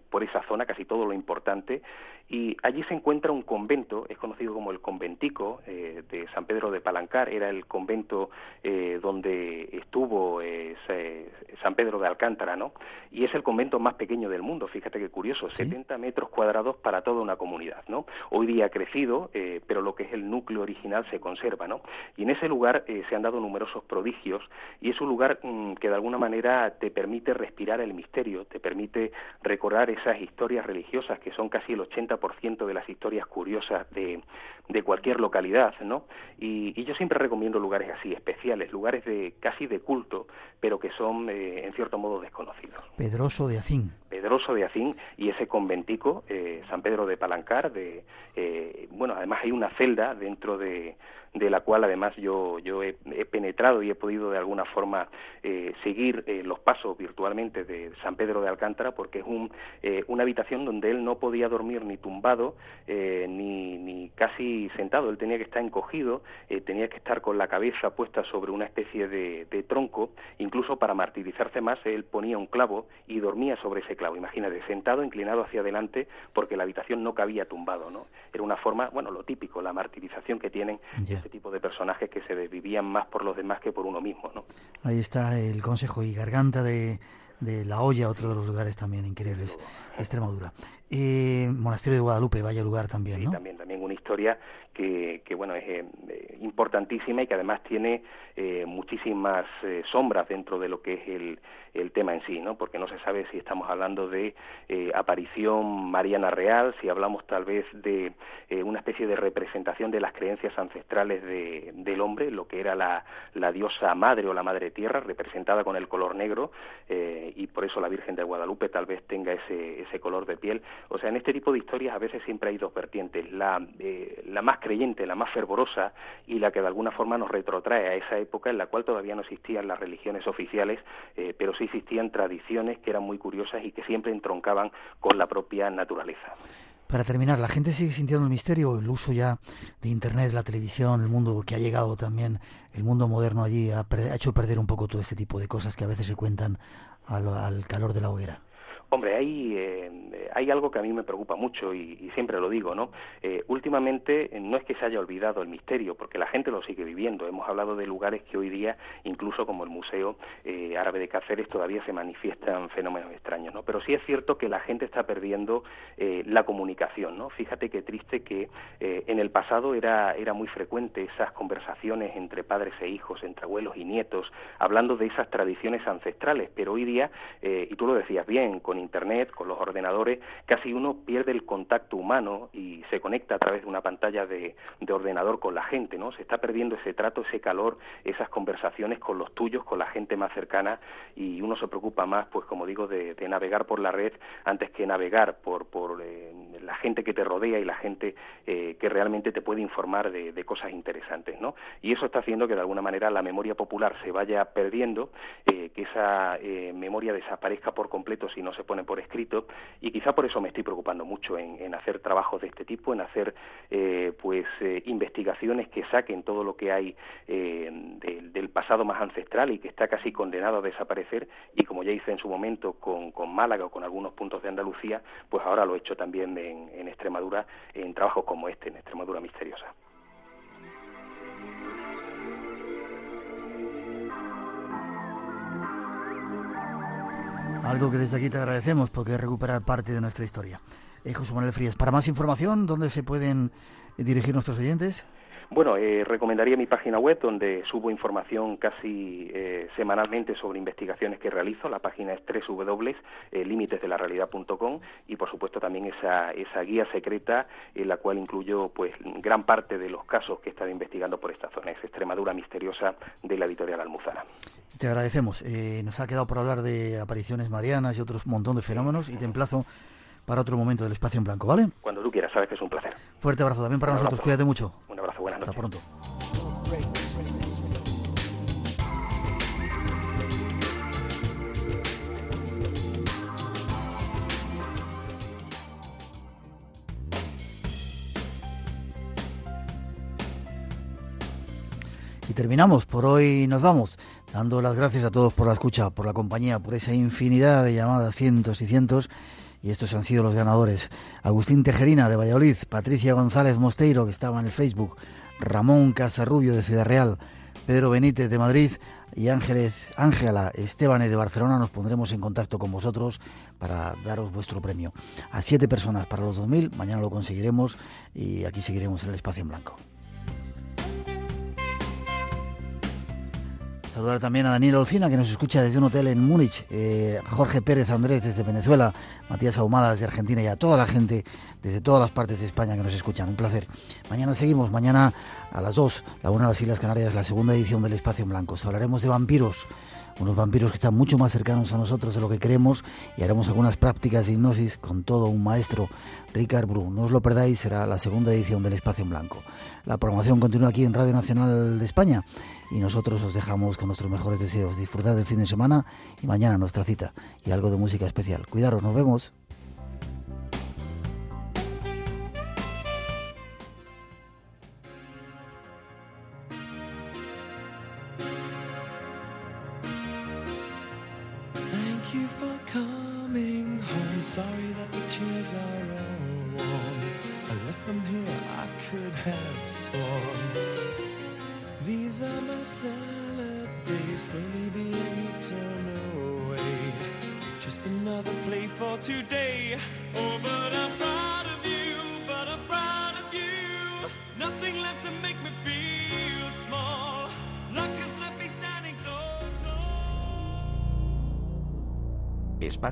por esa zona, casi todo lo importante, y allí se encuentra un convento, es conocido como el conventico eh, de San Pedro de Palancar, era el convento eh, donde estuvo eh, San Pedro de Alcántara, ¿no? Y es el convento más pequeño del mundo, fíjate qué curioso, 70 metros cuadrados para toda una comunidad, ¿no? Hoy día ha crecido, pero lo que es el núcleo original se conserva, ¿no? Y en ese lugar se han dado numerosos prodigios y es un lugar mm, que de alguna manera te permite respirar el misterio, te permite recordar esas historias religiosas que son casi el 80% de las historias curiosas de, de cualquier localidad, ¿no? Y, yo siempre recomiendo lugares así, especiales, lugares de casi de culto, pero que son eh, en cierto modo desconocidos. Pedroso de Acín. Pedroso de Acín y ese conventico, eh, San Pedro de Palancar, de, eh, bueno, además hay una celda dentro de, de la cual además yo, yo he, penetrado y he podido de alguna forma eh, seguir eh, los pasos virtualmente de San Pedro de Alcántara porque es un, eh, una habitación donde él no podía dormir ni tumbado ni, ni casi sentado, él tenía que estar encogido, tenía que estar con la cabeza puesta sobre una especie de, de, tronco, incluso para martirizarse más él ponía un clavo y dormía sobre ese clavo, imagínate, sentado, inclinado hacia adelante porque la habitación no cabía tumbado, ¿no? Era una forma, bueno, lo típico, la martirización que tienen este tipo de personajes que se desvivían más por los demás que por uno mismo. ¿no? Ahí está el consejo y garganta de, de La Hoya, otro de los lugares también increíbles de Extremadura. Eh, Monasterio de Guadalupe, vaya lugar también, ¿no? también, también una historia que, que bueno, es eh, importantísima y que además tiene eh, muchísimas eh, sombras dentro de lo que es el, el tema en sí, ¿no? Porque no se sabe si estamos hablando de aparición mariana real, si hablamos tal vez de una especie de representación de las creencias ancestrales de, del hombre, lo que era la, la diosa madre o la madre tierra, representada con el color negro, y por eso la Virgen de Guadalupe tal vez tenga ese, ese color de piel. O sea, en este tipo de historias a veces siempre hay dos vertientes. La, la más creyente, la más fervorosa y la que de alguna forma nos retrotrae a esa época en la cual todavía no existían las religiones oficiales, eh, pero sí existían tradiciones que eran muy curiosas y que siempre entroncaban con la propia naturaleza. Para terminar, ¿la gente sigue sintiendo el misterio? El uso ya de Internet, la televisión, el mundo que ha llegado también, el mundo moderno allí, ha, hecho perder un poco todo este tipo de cosas que a veces se cuentan al calor de la hoguera. Hombre, hay, eh, hay algo que a mí me preocupa mucho y, siempre lo digo, ¿no? Eh, últimamente no es que se haya olvidado el misterio, porque la gente lo sigue viviendo. Hemos hablado de lugares que hoy día, incluso como el Museo eh, Árabe de Cáceres, todavía se manifiestan fenómenos extraños, ¿no? Pero sí es cierto que la gente está perdiendo la comunicación, ¿no? Fíjate qué triste que en el pasado era, era muy frecuente esas conversaciones entre padres e hijos, entre abuelos y nietos, hablando de esas tradiciones ancestrales, pero hoy día, y tú lo decías bien, con Internet, con los ordenadores, casi uno pierde el contacto humano y se conecta a través de una pantalla de, ordenador con la gente, ¿no? Se está perdiendo ese trato, ese calor, esas conversaciones con los tuyos, con la gente más cercana y uno se preocupa más, pues como digo, de, navegar por la red antes que navegar por, por eh, la gente que te rodea y la gente eh, que realmente te puede informar de, cosas interesantes, ¿no? Y eso está haciendo que de alguna manera la memoria popular se vaya perdiendo, eh, que esa memoria desaparezca por completo si no se pone por escrito y quizá por eso me estoy preocupando mucho en, hacer trabajos de este tipo, en hacer eh, pues eh, investigaciones que saquen todo lo que hay eh, del pasado más ancestral y que está casi condenado a desaparecer y como ya hice en su momento con, Málaga o con algunos puntos de Andalucía, pues ahora lo he hecho también en, en Extremadura en trabajos como este, en Extremadura misteriosa. Algo que desde aquí te agradecemos porque es recuperar parte de nuestra historia. Eh, José Manuel Frías, para más información, ¿dónde se pueden dirigir nuestros oyentes? Bueno, eh, recomendaría mi página web donde subo información casi eh, semanalmente sobre investigaciones que realizo. La página es www.limitesdelarealidad.com y por supuesto también esa, esa guía secreta en la cual incluyo pues gran parte de los casos que he estado investigando por esta zona. Es Extremadura misteriosa de la editorial Almuzara. Te agradecemos. Eh, nos ha quedado por hablar de apariciones marianas y otros montón de fenómenos y te emplazo para otro momento del espacio en blanco, ¿vale? Cuando tú quieras, sabes que es un placer. Fuerte abrazo también para nosotros, cuídate mucho. Un abrazo, buenas Hasta pronto. Y terminamos, por hoy nos vamos, dando las gracias a todos por la escucha, por la compañía, por esa infinidad de llamadas, cientos y cientos y estos han sido los ganadores. Agustín Tejerina de Valladolid, Patricia González Mosteiro, que estaba en el Facebook, Ramón Casarrubio de Ciudad Real, Pedro Benítez de Madrid y Ángeles, Ángela Esteban de Barcelona nos pondremos en contacto con vosotros para daros vuestro premio. A siete personas para los 2000, mañana lo conseguiremos y aquí seguiremos en el espacio en blanco. Saludar también a Daniel Olcina, que nos escucha desde un hotel en Múnich, eh, Jorge Pérez Andrés desde Venezuela, Matías Ahumada desde Argentina y a toda la gente desde todas las partes de España que nos escuchan. Un placer. Mañana seguimos, mañana a las 2, la una de las Islas Canarias, la segunda edición del Espacio en Blanco. Hablaremos de vampiros, unos vampiros que están mucho más cercanos a nosotros de lo que creemos y haremos algunas prácticas de hipnosis con todo un maestro, Ricard Bru. No os lo perdáis, será la segunda edición del Espacio en Blanco. La programación continúa aquí en Radio Nacional de España y nosotros os dejamos con nuestros mejores deseos. Disfrutad del fin de semana y mañana nuestra cita y algo de música especial. Cuidaros, nos vemos.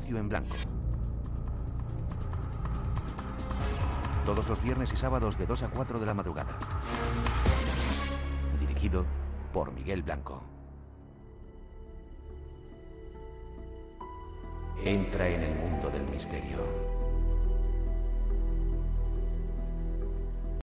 Espacio en Blanco. Todos los viernes y sábados de 2 a 4 de la madrugada. Dirigido por Miguel Blanco. Entra en el mundo del misterio.